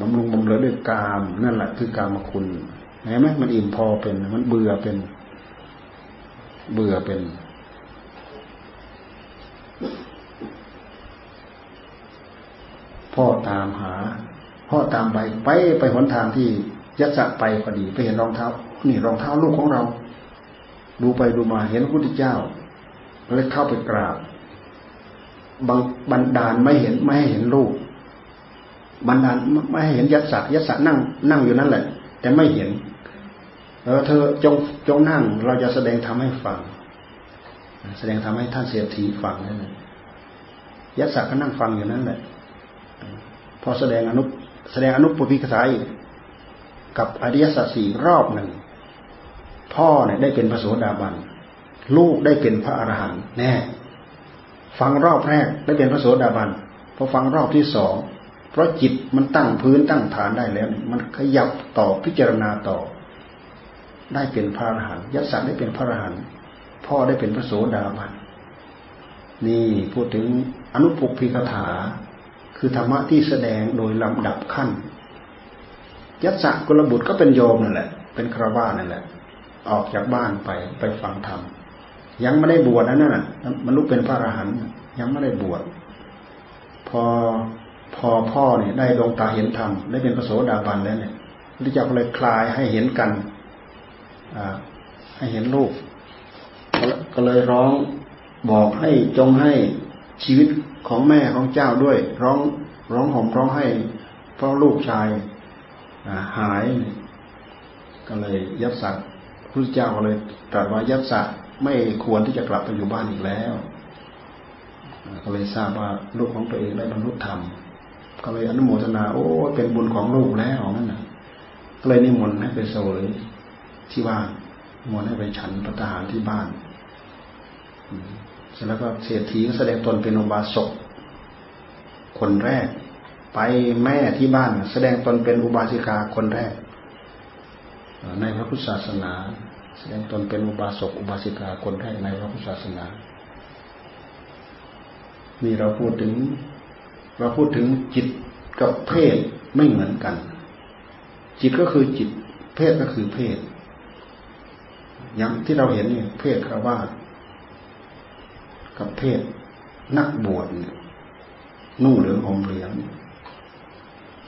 บำรุงบำเรอด้วยกาม นั่นแหละคือกามคุณเห็นไหมมันอิ่มพอเป็น มันเบื่อเป็น เบื่อเป็น พ่อตามหา พ่อตามไปไปไปหนทางที่ยัดสะไปพอดีไปเห็นรองเท้า นี่รองเท้าลูกของเรา ดูไปดูมาเห็นพระพุทธเจ้าเลยเข้าไปกราบบางบันดาลไม่เห็นไม่ให้เห็นรูปบันดาลไม่ให้เห็นยัตสักยัตสักนั่ง นั่งอยู่นั่นแหละ แต่ไม่เห็นเออเธอจงจงนั่ง เราจะแสดงทำให้ฟัง แสดงทำให้ท่านเสียทีฟังนั่นแหละยัตสักก็นั่งฟังอยู่นั่นแหละ พอแสดงอนุแสดงอนุปปิกถาอีกกับอริยสัจสี่รอบหนึ่ง พ่อเนี่ยได้เป็นพระโสดาบัน ลูกได้เป็นพระอรหันต์แน่ ฟังรอบแรกได้เป็นพระโสดาบันพอฟังรอบที่สองเพราะจิตมันตั้งพื้นตั้งฐานได้แล้ว มันขยับต่อพิจารณาต่อ ได้เป็นพระอรหันต์ยัสัตได้เป็นพระอรหันต์พ่อได้เป็นพระโสดาบันนี่พูดถึงอนุปุพิกถา คือธรรมะที่แสดงโดยลำดับขั้นยัสสะกุลบุตรก็เป็นโยมนั่นแหละ เป็นคราวานั่นแหละ ออกจากบ้านไปไปฟังธรรมยังไม่ได้บวชนั่นน่ะมันลุกเป็นพระอรหันต์ยังไม่ได้บวชพอพอพ่อเนี่ยได้ดวงตาเห็นธรรมได้เป็นพระโสดาบันแล้วเนี่ยพระเจ้าก็เลยคลายให้เห็นกันให้เห็นลูกก็เลยร้องบอกให้จงให้ ชีวิตของแม่ของเจ้าด้วย ร้องร้องห่มร้องให้เพราะลูกชายหาย ก็เลยยัดสักพระเจ้าก็เลยตรัสว่ายัดสักไม่ควรที่จะกลับไปอยู่บ้านอีกแล้วก็เลยทราบว่าลูกของตัวเองได้บรรลุธรรมก็เลยอนุโมทนา โอ้เป็นบุญของลูกแล้วนั่นนะก็เลยนิมนต์ให้ไปโซเลยที่บ้านมนต์ให้ไปฉันพระทหารที่บ้าน แล้วก็เศรษฐีก็แสดงตนเป็นอุบาสกคนแรก ไปแม่ที่บ้าน แสดงตนเป็นอุบาสิกาคนแรก ในพระพุทธศาสนา แสดงตนเป็นอุบาสกอุบาสิกาคนแรกในพระพุทธศาสนา นี่เราพูดถึง เราพูดถึงจิตกับเพศไม่เหมือนกัน จิตก็คือจิต เพศก็คือเพศอย่างที่เราเห็นนี่เพศคราวา กับเพศนักบวชนุ่งเหลืองห่มเหลือง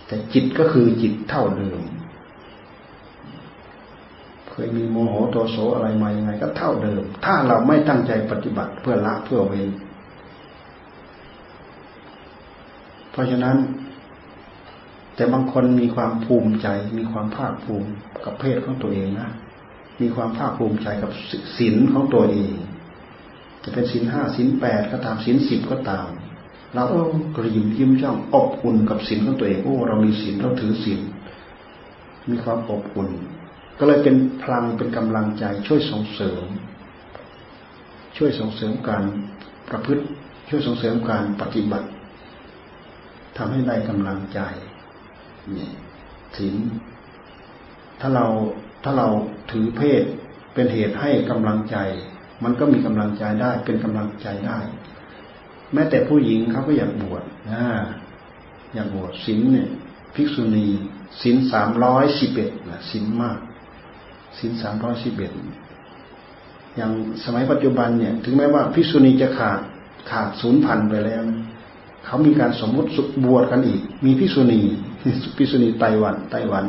แต่จิตก็คือจิตเท่าเดิม เคยมีโมโหโตโสอะไรมายังไง ก็เท่าเดิม ถ้าเราไม่ตั้งใจปฏิบัติเพื่อละเพื่อเว้นเพราะฉะนั้น แต่บางคนมีความภูมิใจ มีความภาคภูมิกับเพศของตัวเองนะมีความภาคภูมิใจกับศีลของตัวเอง จะเป็นศีลห้าศีลแปดก็ตามศีลสิบก็ตาม เราเออกระยิมยิ้มจ้องอบอุ่นกับศีลของตัวเองโอ้เรามีศีลเราถือศีลมีความอบอุ่น ก็เลยเป็นพลังเป็นกำลังใจช่วยส่งเสริม ช่วยส่งเสริมการประพฤติช่วยส่งเสริมการปฏิบัติทำให้ได้กำลังใจนี่ศีลถ้าเราถ้าเราถือเพศเป็นเหตุให้กำลังใจ มันก็มีกำลังใจได้ เป็นกำลังใจได้ แม้แต่ผู้หญิงเขาก็อยากบวชนะอยากบวชศีลเนี่ยภิกษุณีศีลสามร้อยสิบเอ็ดนะศีลมากศีลสามร้อยสิบเอ็ดอย่างสมัยปัจจุบันเนี่ย ถึงแม้ว่าภิกษุณีจะขาดขาดศูนย์พันไปแล้ว เขามีการสมมติบวชกันอีก มีภิกษุณีภิกษุณีไต้หวันไต้หวัน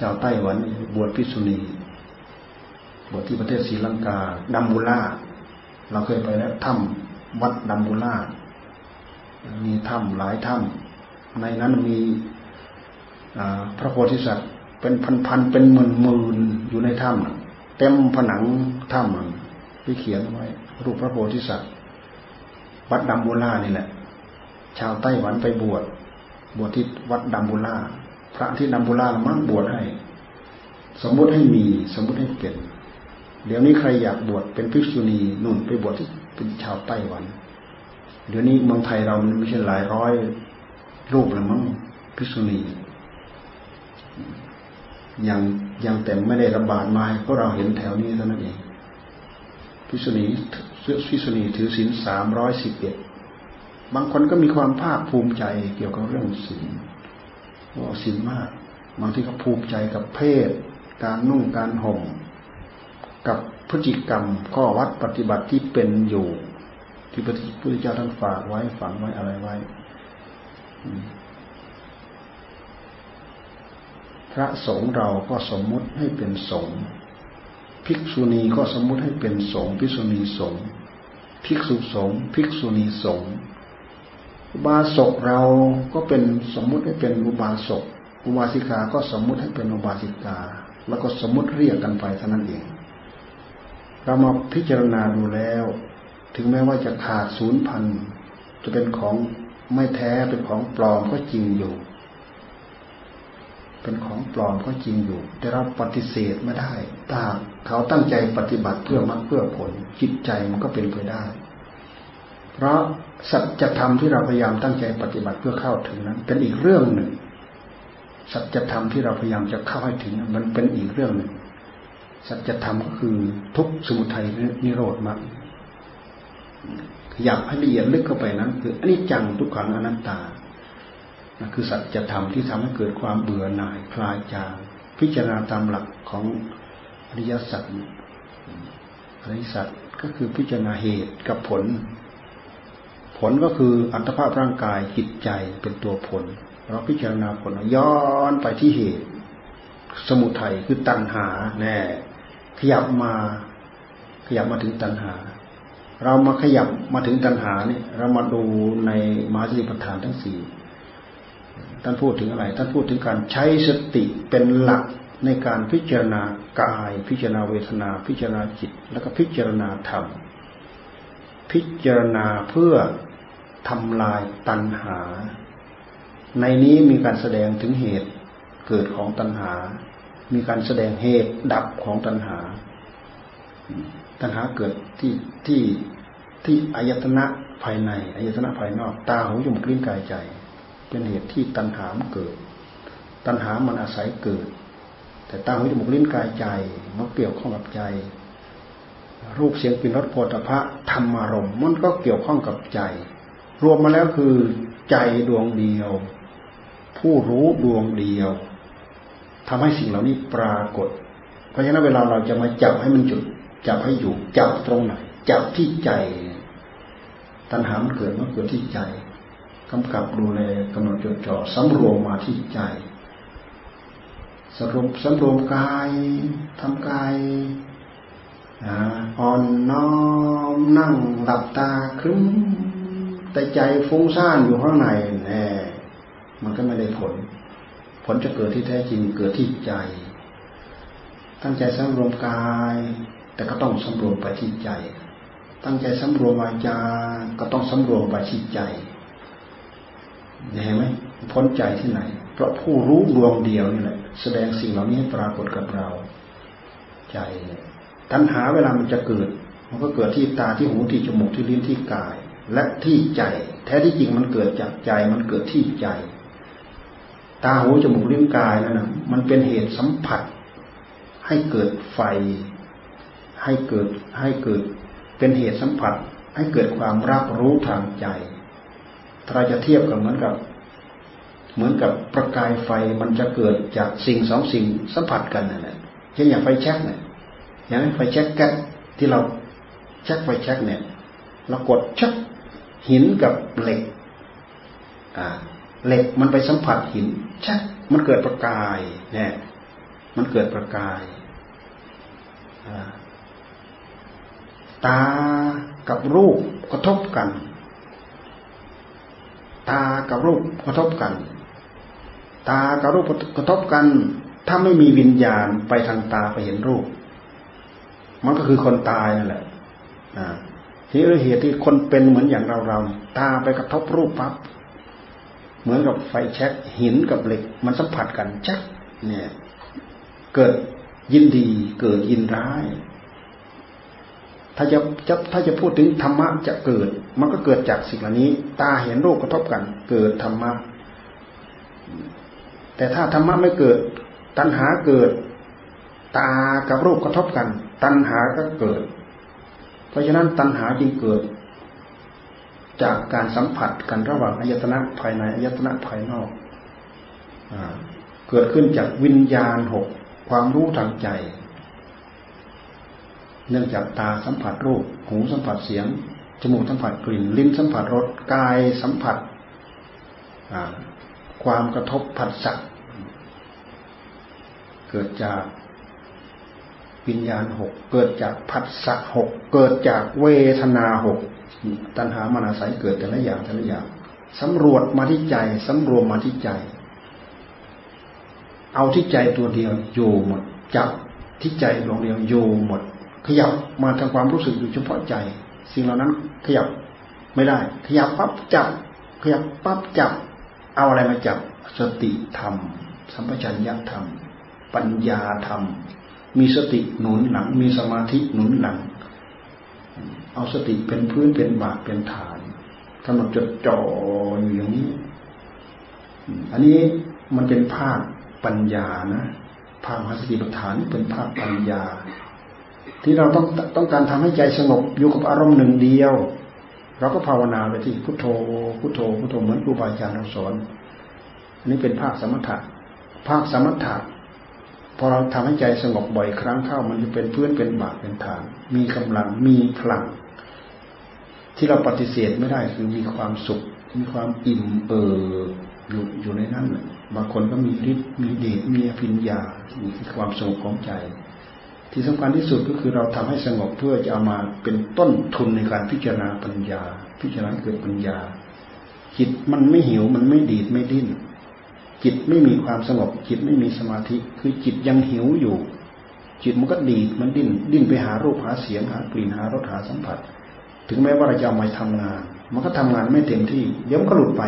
ชาวไต้หวันบวชภิกษุณี บวชที่ประเทศศรีลังกาดัมบูล่าเราเคยไปแล้วถ้ำวัดดัมบูล่ามีถ้ำหลายถ้ำในนั้นมีพระโพธิสัตว์เป็นพันๆเป็นหมื่นหมื่นอยู่ในถ้ำเต็มผนังถ้ำที่เขียนไว้ รูปพระโพธิสัตว์วัดดัมบูล่านี่แหละ ชาวไต้หวันไปบวชบวชที่วัดดัมบูล่าพระที่ดัมบูล่ามั่งบวชให้ สมมุติให้มีสมมุติให้เป็น เดี๋ยวนี้ใครอยากบวชเป็นภิกษุณีนุ่นไปบวชที่เป็นชาวไต้หวัน เดี๋ยวนี้เมืองไทยเรามันไม่ใช่หลายร้อยรูปแล้วมั้งภิกษุณียังยังแต่ไม่ได้ระบาดมาเพราะเราเห็นแถวนี้เท่านั้นเองภิกษุณีภิกษุณีถือศีลสามร้อยสิบเอ็ดบางคนก็มีความภาคภูมิใจเกี่ยวกับเรื่องศีลว่าศีลมาก บางที่เขาภูมิใจกับเพศ การนุ่งการห่ม กับพฤติกรรมข้อวัดปฏิบัติที่เป็นอยู่ ที่พระพุทธเจ้าท่านฝากไว้ฝังไว้อะไรไว้พระสงฆ์เราก็สมมุติให้เป็นสงฆ์ภิกษุณีก็สมมุติให้เป็นสงฆ์ภิกษุณีสงฆ์ภิกษุสงฆ์ภิกษุณีสงฆ์อุบาสกเราก็เป็นสมมุติให้เป็นอุบาสกอุบาสิกาก็สมมุติให้เป็นอุบาสิกา แล้วก็สมมุติเรียกกันไปเท่านั้นเอง เรามาพิจารณาดูแล้ว ถึงแม้ว่าจะขาดศูนย์พันจะเป็นของไม่แท้เป็นของปลอมก็จริงอยู่ เป็นของปลอมก็จริงอยู่ แต่เราปฏิเสธไม่ได้ถ้าเขาตั้งใจปฏิบัติเพื่อมรรคเพื่อผลจิตใจมันก็เป็นไปได้ เพราะสัจธรรมที่เราพยายามตั้งใจปฏิบัติเพื่อเข้าถึงนั้น เป็นอีกเรื่องหนึ่งสัจธรรมที่เราพยายามจะเข้าให้ถึงมันเป็นอีกเรื่องหนึ่ง สัจธรรมก็คือทุกสมุทัยนิโรธมรรคขยับให้ละเอียดลึกเข้าไปนั้น คืออนิจจังทุกขังอนัตตานั่นคือสัจธรรมที่ทำให้เกิดความเบื่อหน่ายคลายจางพิจารณาตามหลักของอริยสัจอริยสัจก็คือพิจารณาเหตุกับผล ผลก็คืออัตภาพร่างกายจิตใจเป็นตัวผล เราพิจารณาผลย้อนไปที่เหตุ สมุทัยคือตัณหาแน่ ขยับมาขยับมาถึงตัณหา เรามาขยับมาถึงตัณหาเนี่ยเรามาดูในมหาสติปัฏฐานทั้งสี่ท่านพูดถึงอะไรท่านพูดถึงการใช้สติเป็นหลักในการพิจารณากาย พิจารณาเวทนา พิจารณาจิต แล้วก็พิจารณาธรรม พิจารณาเพื่อทำลายตัณหา ในนี้มีการแสดงถึงเหตุเกิดของตัณหา มีการแสดงเหตุดับของตัณหา ตัณหาเกิดที่ที่ที่อายตนะภายในอายตนะภายนอก ตาหูจมูกลิ้นกายใจ เป็นเหตุที่ตัณหามันเกิด ตัณหามันอาศัยเกิด แต่ตาหูจมูกลิ้นกายใจมันเกี่ยวข้องกับใจ รูปเสียงกลิ่นรสโผฏฐะธรรมารมมันก็เกี่ยวข้องกับใจ รวมมาแล้วคือใจดวงเดียว ผู้รู้ดวงเดียว ทำให้สิ่งเหล่านี้ปรากฏ เพราะฉะนั้นเวลาเราจะมาจับให้มันจุดจับให้อยู่จับตรงไหนจับที่ใจ ตัณหามันเกิดมันเกิดที่ใจกำกับดูแลกำหนดจดจ่อสำรวมมาที่ใจสำรวมสำรวมกายทำกายอ่อนน้อมนั่งหลับตาครึ้มแต่ใจฟุ้งซ่านอยู่ข้างในแน่มันก็ไม่ได้ผล ผลจะเกิดที่แท้จริงเกิดที่ใจ ตั้งใจสำรวมกาย แต่ก็ต้องสำรวมไปที่ใจ ตั้งใจสำรวมวาจาก็ต้องสำรวมไปที่ใจเห็นไหมพ้นใจที่ไหน เพราะผู้รู้ดวงเดียวนี่แหละ แสดงสิ่งเหล่านี้ปรากฏกับเรา ใจตัณหาเวลามันจะเกิด มันก็เกิดที่ตาที่หูที่จมูกที่ลิ้นที่กาย และที่ใจ แท้ที่จริงมันเกิดจากใจมันเกิดที่ใจ ตาหูจมูกลิ้นกายนั่นนะมันเป็นเหตุสัมผัส ให้เกิดไฟ ให้เกิดให้เกิด เป็นเหตุสัมผัส ให้เกิดความรับรู้ทางใจถ้าเราจะเทียบกับเหมือนกับ เหมือนกับประกายไฟมันจะเกิดจากสิ่งสองสิ่งสัมผัสกันนั่นแหละเช่นอย่างไฟแช็กเนี่ยอย่างไฟแช็กแก๊สที่เราแช็กไฟแช็กเนี่ยเรากดชักหินกับเหล็ก อ่า เหล็กมันไปสัมผัสหินชักมันเกิดประกายเนี่ยมันเกิดประกายอ่าตากับรูปกระทบกัน ตากับรูปกระทบกัน ตากับรูปกระทบกัน ถ้าไม่มีวิญญาณไปทางตาไปเห็นรูป มันก็คือคนตายนั่นแหละที่เหตุที่คนเป็นเหมือนอย่างเราเราตาไปกระทบรูปปั๊บ เหมือนกับไฟแช็กหินกับเหล็ก มันสัมผัสกันชักเนี่ย เกิดยินดีเกิดยินร้าย ถ้าจะจะถ้าจะพูดถึงธรรมะจะเกิด มันก็เกิดจากสิ่งเหล่านี้ ตาเห็นรูปกระทบกัน เกิดธรรมะ แต่ถ้าธรรมะไม่เกิด ตัณหาเกิด ตากับรูปกระทบกัน ตัณหาก็เกิด เพราะฉะนั้นตัณหาจึงเกิด จากการสัมผัสกันระหว่างอายตนะภายในอายตนะภายนอกเกิดขึ้นจากวิญญาณหกความรู้ทางใจ เนื่องจากตาสัมผัสรูป หูสัมผัสเสียง จมูกสัมผัสกลิ่น ลิ้นสัมผัสรส กายสัมผัส ความกระทบผัสสะเกิดจากวิญญาณหก เกิดจากผัสสะหก เกิดจากเวทนาหก ตัณหามานาศัยเกิดแต่ละอย่างแต่ละอย่างสำรวจมาที่ใจสำรวมมาที่ใจ เอาที่ใจตัวเดียวอยู่หมดจับที่ใจดวงเดียวอยู่หมด ขยับมาทางความรู้สึกอยู่เฉพาะใจ สิ่งเหล่านั้น ขยับไม่ได้ ขยับปั๊บจับ ขยับปั๊บจับ เอาอะไรมาจับสติธรรม สัมปชัญญะธรรม ปัญญาธรรม มีสติหนุนหลัง มีสมาธิหนุนหลัง เอาสติเป็นพื้นเป็นบาทเป็นฐานกำหนดจดจ่ออยู่อย่างนี้ อันนี้มันเป็นภาคปัญญานะภาคมหาสติปัฏฐานเป็นภาคปัญญา ที่เราต้องต้องการทำให้ใจสงบอยู่กับอารมณ์หนึ่งเดียว เราก็ภาวนาไปที่พุทโธพุทโธพุทโธเหมือนครูบาอาจารย์เราสอนอันนี้เป็นภาคสมถะภาคสมถะพอเราทำให้ใจสงบบ่อยครั้งเข้ามันจะเป็นพื่อนเป็นบาปเป็นฐาน มีกำลังมีพลัง ที่เราปฏิเสธไม่ได้คือมีความสุข มีความอิ่มเอิบอยู่อยู่ในนั้นบางคนก็มีฤทธิ์มีเดชมีอภิญญามีความสงบของใจ ที่สำคัญที่สุดก็คือเราทำให้สงบเพื่อจะเอามาเป็นต้นทุนในการพิจารณาปัญญา พิจารณาเกิดปัญญา จิตมันไม่หิวมันไม่ดีดไม่ดิ้นจิตไม่มีความสงบ จิตไม่มีสมาธิ คือจิตยังหิวอยู่ จิตมันก็ดีดมันดิ้นดิ้นไปหารูปหาเสียงหากลิ่นหารสหาสัมผัส ถึงแม้ว่าเราจะเอามาทำงาน มันก็ทำงานไม่เต็มที่ เดี๋ยวมันก็หลุดไป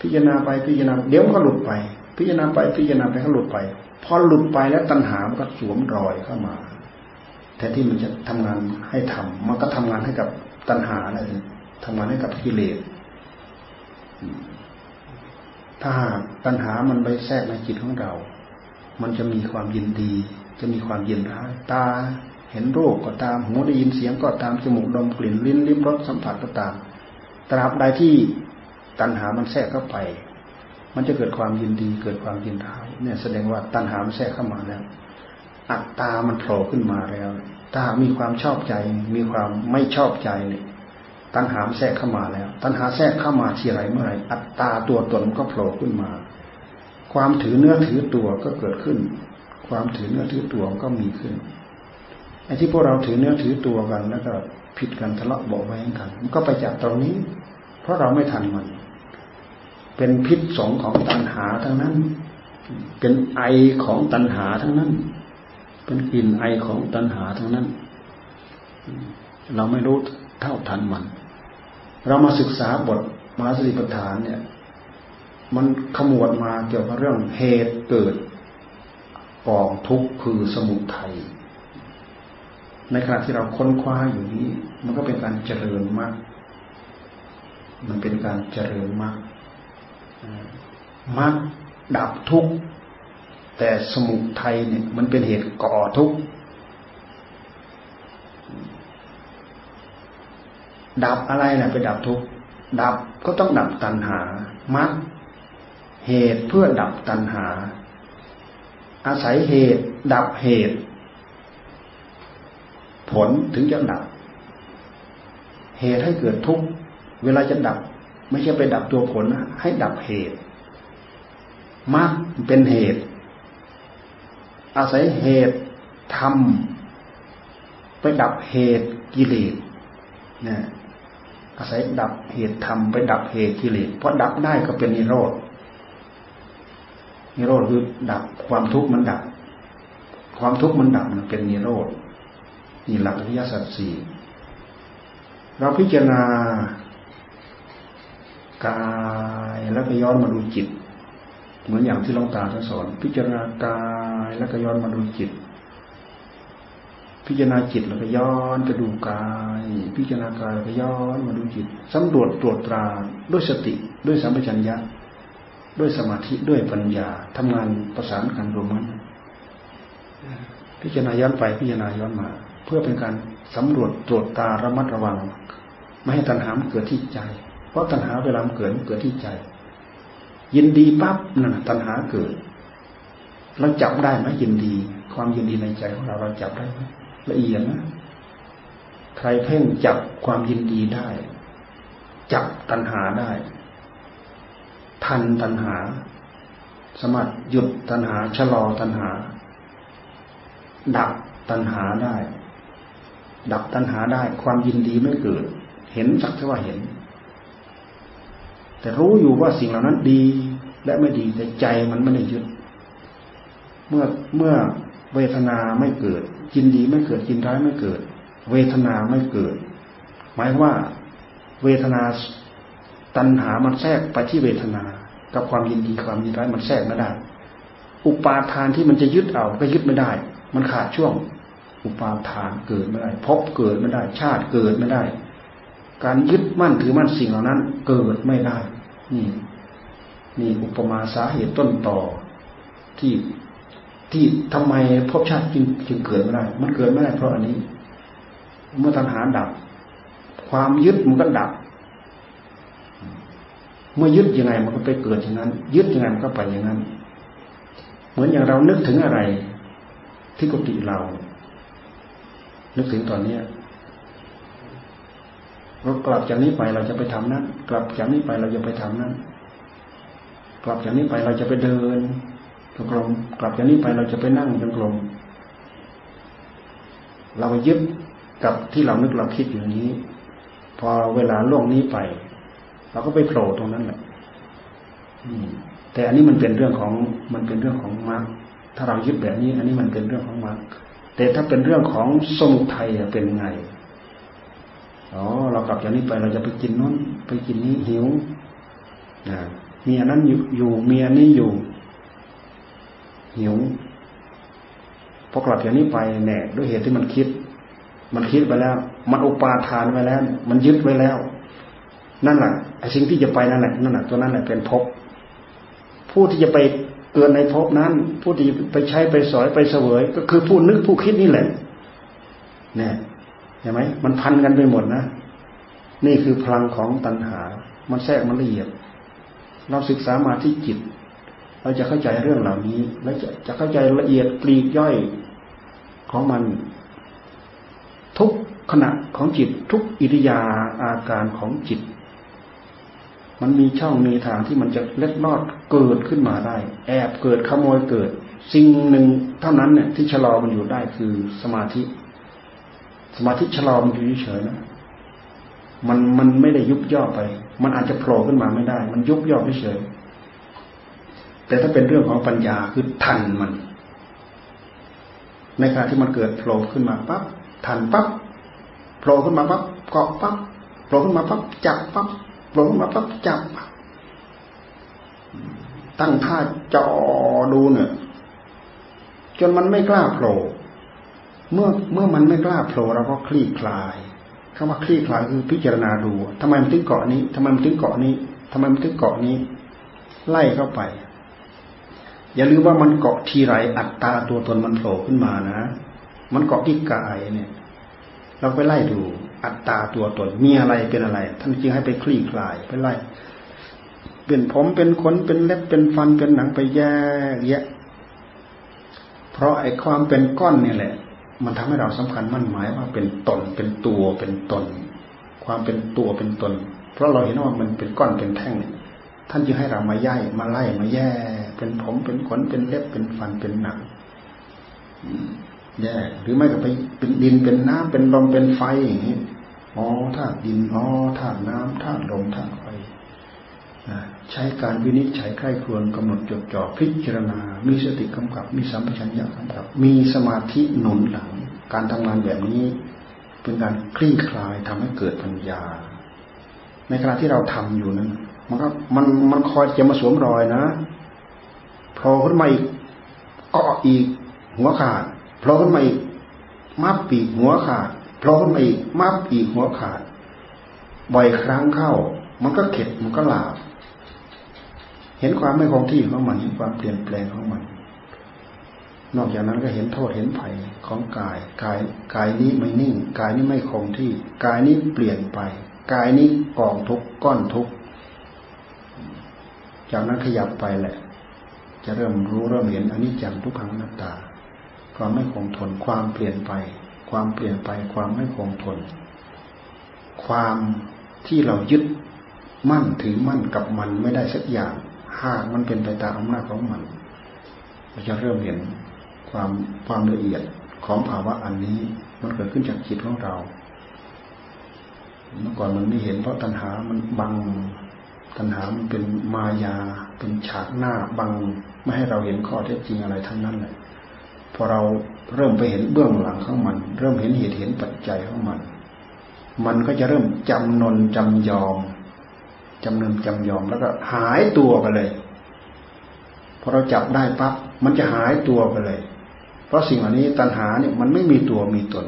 พิจารณาไปพิจารณา เดี๋ยวมันก็หลุดไป พิจารณาไปพิจารณาไปก็หลุดไป พอหลุดไปแล้วตัณหามันก็สวมรอยเข้ามาแทนที่มันจะทำงานให้ทำมันก็ทำงานให้กับตัณหาอะไรทำงานให้กับกิเลส ถ้าหากตัณหามันไปแทรกในจิตของเรา มันจะมีความยินดี จะมีความยินร้าย ตา เห็นรูปก็ตามหูได้ยินเสียงก็ตามจมูกดมกลิ่นลิ้นลิ้มรสสัมผัสก็ตาม ตราบใดที่ตัณหามันแทรกเข้าไป มันจะเกิดความยินดีเกิดความยินร้ายเนี่ยแสดงว่าตัณหามันแทรกเข้ามาแล้ว อัตตามันโผล่ขึ้นมาแล้วถ้ามีความชอบใจ มีความไม่ชอบใจเนี่ยตัณหาแทรกเข้ามาแล้ว ตัณหาแทรกเข้ามาทีไรเมื่อไรอัตตาตัวตนก็โผล่ขึ้นมา ความถือเนื้อถือตัวก็เกิดขึ้น ความถือเนื้อถือตัวก็มีขึ้น ไอ้ที่พวกเราถือเนื้อถือตัวกันแล้วก็ผิดกันทะเลาะเบาแว้งกัน มันก็ไปจากตรงนี้ เพราะเราไม่ทันมัน เป็นพิษสงของตัณหาทั้งนั้น เป็นไอของตัณหาทั้งนั้น เป็นกลิ่นไอของตัณหาทั้งนั้น เราไม่รู้เท่าทันมัน เรามาศึกษาบทมาสติปัฏฐานเนี่ย มันขมวดมาเกี่ยวกับเรื่องเหตุเกิดกองทุกข์คือสมุทัย ในขณะที่เราค้นคว้าอยู่นี้ มันก็เป็นการเจริญมาก มันเป็นการเจริญมากมากดับทุกข์แต่สมุทัยเนี่ย มันเป็นเหตุก่อทุกข์ดับอะไรนะไปดับทุกข์ดับก็ต้องดับตัณหา มักเหตุเพื่อดับตัณหา อาศัยเหตุ ดับเหตุ ผลถึงจะดับ เหตุให้เกิดทุกข์เวลาจะดับ ไม่ใช่ไปดับตัวผลให้ดับเหตุมักเป็นเหตุ อาศัยเหตุทำไปดับเหตุกิเลสเนี่ยอาศัยดับเหตุธรรมไปดับเหตุกิเลสเพราะดับได้ก็เป็นนิโรธนิโรธคือดับความทุกข์มันดับ ความทุกข์มันดับมันเป็นนิโรธ นี่หลักอริยสัจสี่เราพิจารณากายแล้วก็ย้อนมาดูจิต เหมือนอย่างที่หลวงตาท่านสอน พิจารณากายแล้วก็ย้อนมาดูจิต พิจารณาจิตแล้วก็ย้อนไปดูกาย พิจารณากายแล้วก็ย้อนมาดูจิตสำรวจตรวจตราด้วยสติด้วยสัมปชัญญะด้วยสมาธิด้วยปัญญาทำงานประสานกันรวมกันพิจารณาย้อนไปพิจารณาย้อนมา เพื่อเป็นการสำรวจตรวจตาระมัดระวัง ไม่ให้ตัณหาเกิดที่ใจ เพราะตัณหาเวลาเกิดเกิดที่ใจ ยินดีปั๊บนั่นตัณหาเกิดเราจับได้ไหมยินดี ความยินดีในใจของเราเราจับได้ไหมละเอียดนะใครเพ่งจับความยินดีได้ จับตัณหาได้ ทันตัณหา สามารถหยุดตัณหาชะลอตัณหา ดับตัณหาได้ ดับตัณหาได้ ความยินดีไม่เกิด เห็นสักเท่าว่าเห็น แต่รู้อยู่ว่าสิ่งเหล่านั้นดีและไม่ดีแต่ใจมันไม่ได้ยึด เมื่อเมื่อเวทนาไม่เกิด ยินดีไม่เกิดยินร้ายไม่เกิด เวทนาไม่เกิด หมายว่า เวทนาตัณหามันแทรกไปที่เวทนา กับความยินดีความยินร้ายมันแทรกไม่ได้ อุปาทานที่มันจะยึดเอาก็ยึดไม่ได้ มันขาดช่วง อุปาทานเกิดไม่ได้พบเกิดไม่ได้ ชาติเกิดไม่ได้ การยึดมั่นถือมั่นสิ่งเหล่านั้น เกิดไม่ได้นี่นี่อุปมาสาเหตุต้นต่อที่ที่ทำไมภพชาติจึงจึงเกิดไม่ได้ มันเกิดไม่ได้เพราะอันนี้ เมื่อตัณหาดับ ความยึดมันก็ดับ เมื่อยึดยังไงมันก็ไปเกิดอย่างนั้น ยึดยังไงมันก็ไปอย่างนั้น เหมือนอย่างเรานึกถึงอะไร ที่กุฏิเรา นึกถึงตอนเนี้ยเรากลับจากนี้ไปเราจะไปทำนั้น กลับจากนี้ไปเราจะไปทำนั้น กลับจากนี้ไปเราจะไปเดินจงกรมกลับจากนี้ไปเราจะไปนั่งจงกรมเราไปยึดกับที่เรานึกเราคิดอย่างนี้ พอเวลาล่วงนี้ไป เราก็ไปโผล่ตรงนั้นแหละแต่อันนี้มันเป็นเรื่องของมันเป็นเรื่องของมรรคถ้าเรายึดแบบนี้ อันนี้มันเป็นเรื่องของมรรค แต่ถ้าเป็นเรื่องของสมุทัยเป็นไงอ๋อเรากลับจากนี้ไปเราจะไปกินนู้นไปกินนี้หิวนะมีอันนั้นอยู่มีอันนี้อยู่ หิวพอกลับจากนี้ไปแน่ด้วยเหตุที่มันคิด มันคิดไปแล้ว มันอุปาทานไว้แล้ว มันยึดไว้แล้ว นั่นแหละไอ้สิ่งที่จะไปนั่นแหละนั่นแหละตัวนั้นแหละเป็นภพผู้ที่จะไป เกิดในภพนั้น ผู้ที่ไปใช้ไปสอยไปเสวย ก็คือผู้นึกผู้คิดนี่แหละเนี่ยเห็นไหมมันพันกันไปหมดนะ นี่คือพลังของตัณหา มันแทรกมันละเอียด เราศึกษามาที่จิต เราจะเข้าใจเรื่องเหล่านี้ แล้วจะจะเข้าใจละเอียดปลีกย่อยของมัน ทุกขณะของจิตทุกอิริยาอาการของจิต มันมีช่องมีทางที่มันจะเล็ดลอดเกิดขึ้นมาได้ แอบเกิดขโมยเกิด สิ่งหนึ่งเท่านั้นเนี่ยที่ชะลอมันอยู่ได้คือสมาธิ สมาธิชะลอมันอยู่เฉยนะมันมันไม่ได้ยุบย่อไป มันอาจจะโผล่ขึ้นมาไม่ได้ มันยุบย่อเฉยแต่ถ้าเป็นเรื่องของปัญญาคือทันมัน ในขณะที่มันเกิดโผล่ขึ้นมาปั๊บทันปั๊บโผล่ขึ้นมาปั๊บเกาะปั๊บโผล่ขึ้นมาปั๊บจับปั๊บ โผล่ขึ้นมาปั๊บจับ ตั้งท่าจอดูเนี่ย จนมันไม่กล้าโผล่เมื่อเมื่อมันไม่กล้าโผล่เราก็คลี่คลายคำว่าคลี่คลายคือพิจารณาดูทำไมมันถึงเกาะนี้ทำไมมันถึงเกาะนี้ทำไมมันถึงเกาะนี้ ไล่เข้าไป อย่าลืมว่ามันเกาะทีไรอัตตาตัวตนมันโผล่ขึ้นมานะ มันเกาะที่กายเนี่ย เราไปไล่ดู อัตตาตัวตนมีอะไรเป็นอะไร ท่านจึงให้ไปคลี่คลายไปไล่เป็นผมเป็นขนเป็นเล็บเป็นฟันเป็นหนังไปแยกแยะ เพราะไอ้ความเป็นก้อนนี่แหละ มันทำให้เราสำคัญมั่นหมายว่าเป็นตนเป็นตัวเป็นตน ความเป็นตัวเป็นตน เพราะเราเห็นว่ามันเป็นก้อนเป็นแท่งท่านจึงให้เรามาย่ายมาไล่มาแย่ เป็นผมเป็นขนเป็นเล็บเป็นฟันเป็นหนัง แย่หรือไม่ก็ไปเป็นดินเป็นน้ำเป็นลมเป็นไฟอย่างนี้อ๋อธาตุดินอ๋อธาตุน้ำธาตุลมธาตุไฟใช้การวินิจฉัยใคร่ครวญกำหนดจดจ่อพิจารณา มีสติกำกับ มีสัมปชัญญะกำกับ มีสมาธิหนุนหลัง การทำงานแบบนี้ เป็นการคลี่คลายทำให้เกิดปัญญา ในขณะที่เราทำอยู่นั้นมันก็มันมันคอยจะมาสวมรอยนะโผล่ขึ้นมาอีกเกาะอีกหัวขาด ล่ขึ้นมาอีกมับปีกหัวขาดโผล่ขึ้นมาอีกมับปีกหัวขาด บ่อยครั้งเข้า มันก็เข็ดมันก็หลาบเห็นความไม่คงที่ของมันเห็นความเปลี่ยนแปลงของมัน นอกจากนั้นก็เห็นโทษเห็นภัยของกายกายกายนี้ไม่นิ่ง กายนี้ไม่คงที่ กายนี้เปลี่ยนไป กายนี้กองทุกก้อนทุกจากนั้นขยับไปแหละ จะเริ่มรู้เริ่มเห็นอันนี้จังทุกขังนัตตา ความไม่คงทน ความเปลี่ยนไป ความเปลี่ยนไป ความไม่คงทน ความที่เรายึดมั่นถือมั่นกับมันไม่ได้สักอย่าง หากมันเป็นไปตามอำนาจของมันเราจะเริ่มเห็นความความละเอียดของภาวะอันนี้มันเกิดขึ้นจากจิตของเรา เมื่อก่อนมันไม่เห็นเพราะตัณหามันบัง ตัณหามันเป็นมายา เป็นฉากหน้าบัง ไม่ให้เราเห็นข้อเท็จจริงอะไรทั้งนั้นเลย พอเราเริ่มไปเห็นเบื้องหลังของมัน เริ่มเห็นเหตุเห็นปัจจัยของมัน มันก็จะเริ่มจำนนจำยอมจำเนินจำยอมแล้วก็หายตัวไปเลยพอเราจับได้ปั๊บมันจะหายตัวไปเลย เพราะสิ่งเหล่านี้ตัณหาเนี่ยมันไม่มีตัวมีตน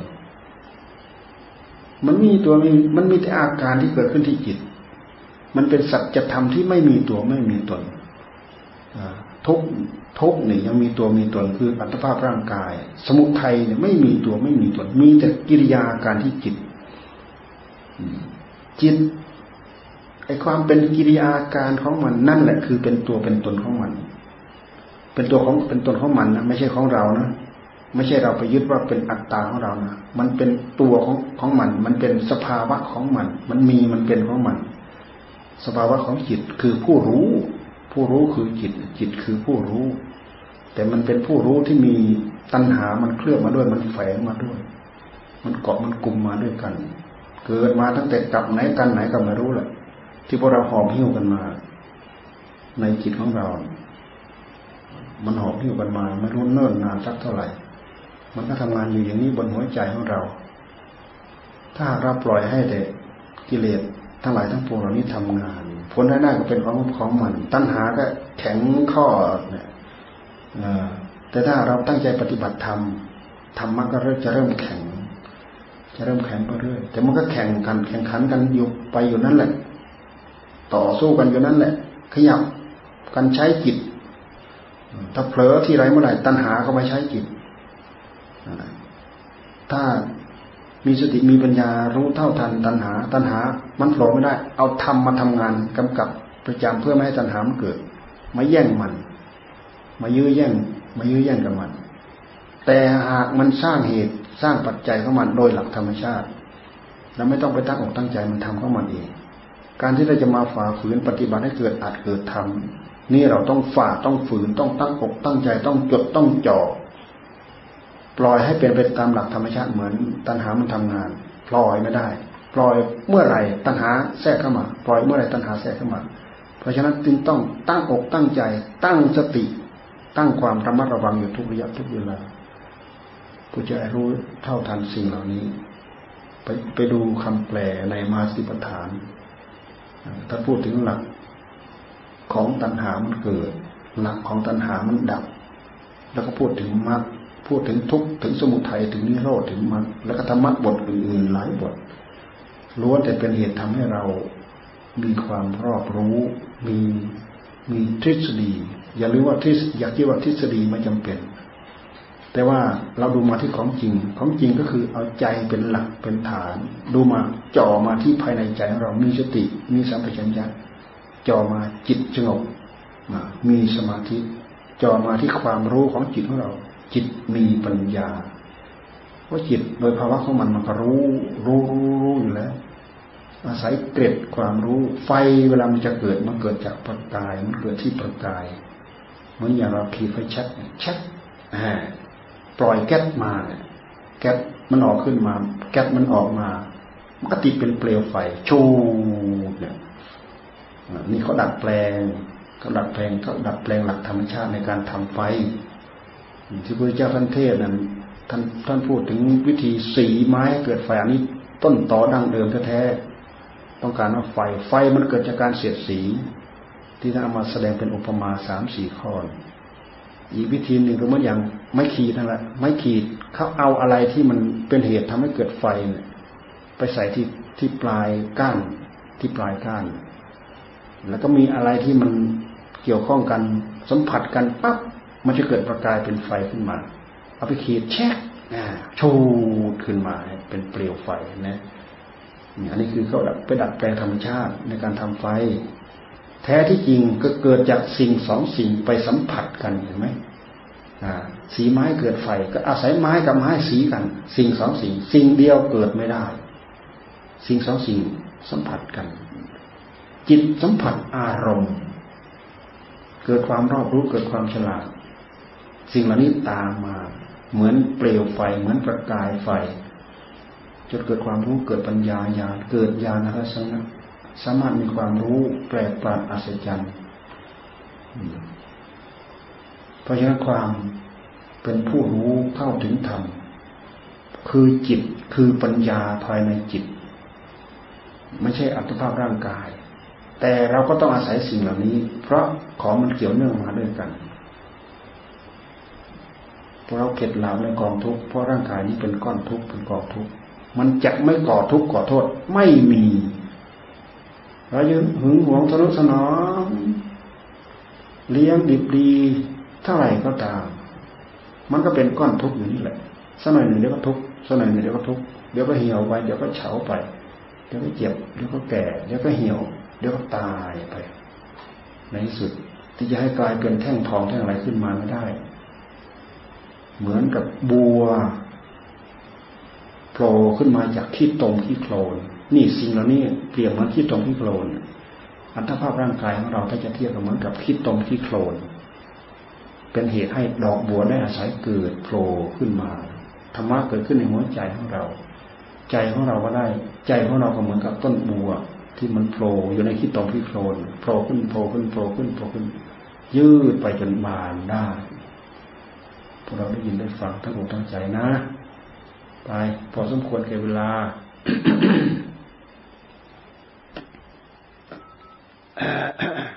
มันมีตัวมีมันมีแต่อาการที่เกิดขึ้นที่จิต มันเป็นสัจธรรมที่ไม่มีตัวไม่มีตนทุก ทุกเนี่ยยังมีตัวมีตนคืออัตภาพร่างกาย สมุทัยเนี่ยไม่มีตัวไม่มีตน มีแต่กิริยาการที่จิตจิตไอความเป็นกิริยาการของมันนั่นแหละคือเป็นตัวเป็นตนของมัน เป็นตัวของเป็นตนของมันนะไม่ใช่ของเรานะไม่ใช่เราไปยึดว่าเป็นอัตตาของเรานะมันเป็นตัวของของมัน มันเป็นสภาวะของมัน มันมีมันเป็นของมัน สภาวะของจิตคือผู้รู้ ผู้รู้คือจิต จิตคือผู้รู้ แต่มันเป็นผู้รู้ที่มีตัณหามันเคลื่อนมาด้วย มันแฝงมาด้วย มันเกาะมันกลุ่มมาด้วยกัน เกิดมาตั้งแต่กับไหนกันไหนก็ไม่รู้แหละที่พวกเราหอบหิ้วกันมา ในจิตของเรา มันหอบหิ้วกันมาไม่รู้เนิ่นนานสักเท่าไหร่ มันก็ทำงานอยู่อย่างนี้บนหัวใจของเรา ถ้าเราปล่อยให้แต่กิเลสทั้งหลายทั้งปวงเหล่านี้ทำงาน ผลได้ก็เป็นของของมัน ตัณหาก็แข็งข้อเนี่ย แต่ถ้าเราตั้งใจปฏิบัติธรรมธรรมะก็เริ่มจะเริ่มแข็ง จะเริ่มแข็งไปเรื่อยแต่มันก็แข่งกันแข่งขันกันอยู่ไปอยู่นั่นแหละ ต่อสู้กันอยู่นั่นแหละ ขยับกันใช้จิต ถ้าเผลอที่ไรเมื่อไหร่ตัณหาก็มาใช้จิตถ้ามีสติมีปัญญารู้เท่าทันตัณหา ตัณหา มันโผล่ไม่ได้ เอาธรรมมาทำงานกำกับประจำเพื่อไม่ให้ตัณหามันเกิด มาแย่งมัน มายื้อแย่ง มายื้อแย่งกับมัน แต่หากมันสร้างเหตุสร้างปัจจัยของมันโดยหลักธรรมชาติเราไม่ต้องไปตั้งอกตั้งใจมันทำของมันเอง การที่เราจะมาฝ่าฝืนปฏิบัติให้เกิดอัดเกิดทำนี่เราต้องฝ่าต้องฝืนต้องตั้งอกตั้งใจต้องจดต้องจ่อปล่อยให้เป็นไปตามหลักธรรมชาติเหมือน ตัณหามันทำงาน ปล่อยไม่ได้ ปล่อยเมื่อไหร่ตัณหาแทรกเข้ามา ปล่อยเมื่อไหร่ตัณหาแทรกเข้ามา เพราะฉะนั้นจึงต้องตั้งอกตั้งใจ ตั้งสติ ตั้งความระมัดระวังอยู่ทุกระยะทุกเวลาผู้จะรู้เท่าทันสิ่งเหล่านี้ ไปไปดูคำแปลในมาสิปฐานถ้าพูดถึงหลักของตัณหามันเกิด หลักของตัณหามันดับ แล้วก็พูดถึงมรรคพูดถึงทุกถึงสมุทัยถึงนิโรธถึงมรรคแล้วก็ธรรมะบทอื่นๆหลายบทล้วนแต่เป็นเหตุทำให้เรามีความรอบรู้ มีมีทฤษฎี อย่าลืมว่าทฤษอย่าคิดว่าทฤษฎีไม่จำเป็น แต่ว่าเราดูมาที่ของจริง ของจริงก็คือเอาใจเป็นหลักเป็นฐาน ดูมาจ่อมาที่ภายในใจของเรามีสติ มีสัมปชัญญะจ่อมาจิตสงบมีสมาธิจ่อมาที่ความรู้ของจิตของเรา จิตมีปัญญาเพราะจิตโดยภาวะของมันมันก็รู้ รู้รู้รู้อยู่แล้ว อาศัยเกร็ดความรู้ ไฟเวลามันจะเกิดมันเกิดจากประกาย มันเกิดที่ประกาย เหมือนอย่างเราขีดไฟชัดชัดปล่อยแก๊สมาแก๊สมันออกขึ้นมา แก๊สมันออกมา มันก็ติดเป็นเปลวไฟชูเนี่ยนี่เขาดัดแปลงเขาดัดแปลงเขาดัดแปลงหลักธรรมชาติในการทำไฟ ที่พระเจ้าท่านเทศนั้นท่านท่านพูดถึงวิธีสีไม้เกิดไฟอันนี้ต้นตอดั้งเดิมแท้ๆต้องการว่าไฟไฟมันเกิดจากการเสียดสี ที่ท่านเอามาแสดงเป็นอุปมาสามสี่ข้ออีกวิธีหนึ่งก็เหมือนอย่างไม้ขีดนั่นแหละไม้ขีดเขาเอาอะไรที่มันเป็นเหตุทำให้เกิดไฟไปใส่ที่ที่ปลายก้านที่ปลายก้าน แล้วก็มีอะไรที่มันเกี่ยวข้องกันสัมผัสกันปั๊บมันจะเกิดประกายเป็นไฟขึ้นมา เอาไปขีดแช็กชูดขึ้นมาเป็นเปลวไฟนะอันนี้คือเขาไปดัดแปลงธรรมชาติในการทำไฟ แท้ที่จริงก็เกิดจากสิ่งสองสิ่งไปสัมผัสกันเห็นไหมสีไม้เกิดไฟ ก็อาศัยไม้กับไม้สีกัน สิ่งสองสิ่ง สิ่งเดียวเกิดไม่ได้ สิ่งสองสิ่งสัมผัสกัน จิตสัมผัสอารมณ์ เกิดความรอบรู้เกิดความฉลาด สิ่งเหล่านี้ตามมา เหมือนเปลวไฟ เหมือนประกายไฟจนเกิดความรู้เกิดปัญญาญาเกิดญาณทัศนะ สามารถมีความรู้แปลกประหลาดอัศจรรย์เพราะฉะนั้นความเป็นผู้รู้เข้าถึงธรรมคือจิตคือปัญญาภายในจิต ไม่ใช่อัตภาพร่างกาย แต่เราก็ต้องอาศัยสิ่งเหล่านี้ เพราะของมันเกี่ยวเนื่องมาด้วยกันเพราะเราเก็ดหลาในกองทุกข์เพราะร่างกายนี้เป็นก้อนทุกข์เป็นกองทุกข์มันจะไม่ก่อทุกข์ก่อโทษไม่มี เรายังหึงหวงทะนุถนอมเลี้ยงดิบดีเท่าไหร่ก็ตาม มันก็เป็นก้อนทุกข์อยู่นี่แหละสักหน่อยหนึ่งเดี๋ยวก็ทุกข์สักหน่อยหนึ่งเดี๋ยวก็ทุกข์เดี๋ยวก็เหี่ยวไปเดี๋ยวก็เฉาไป เดี๋ยวก็เจ็บเดี๋ยวก็แก่ เดี๋ยวก็เหี่ยว เดี๋ยวก็ตายไป ในที่สุดที่จะให้กลายเป็นแท่งทองแท่งอะไรขึ้นมาไม่ได้ เหมือนกับบัวโผล่ขึ้นมาจากขี้ตมขี้โคลน นี่สิ่งเหล่านี้เปรียบเหมือนขี้ตมขี้โคลนอัตภาพร่างกายของเราถ้าจะเทียบกับเหมือนกับขี้ตมขี้โคลน เป็นเหตุให้ดอกบัวได้อาศัยเกิดโผล่ขึ้นมาธรรมะเกิดขึ้นในหัวใจของเรา ใจของเราก็ได้ ใจของเราก็เหมือนกับต้นบัว ที่มันโผล่อยู่ในขี้ตมขี้โคลนโผล่ขึ้นโผล่ขึ้นโผล่ขึ้นโผล่ขึ้น ยืดไปจนบานได้พวกเราได้ยินได้ฟังทั้งอกทั้งใจนะ ไปพอสมควรแก่เวลา Uh-huh.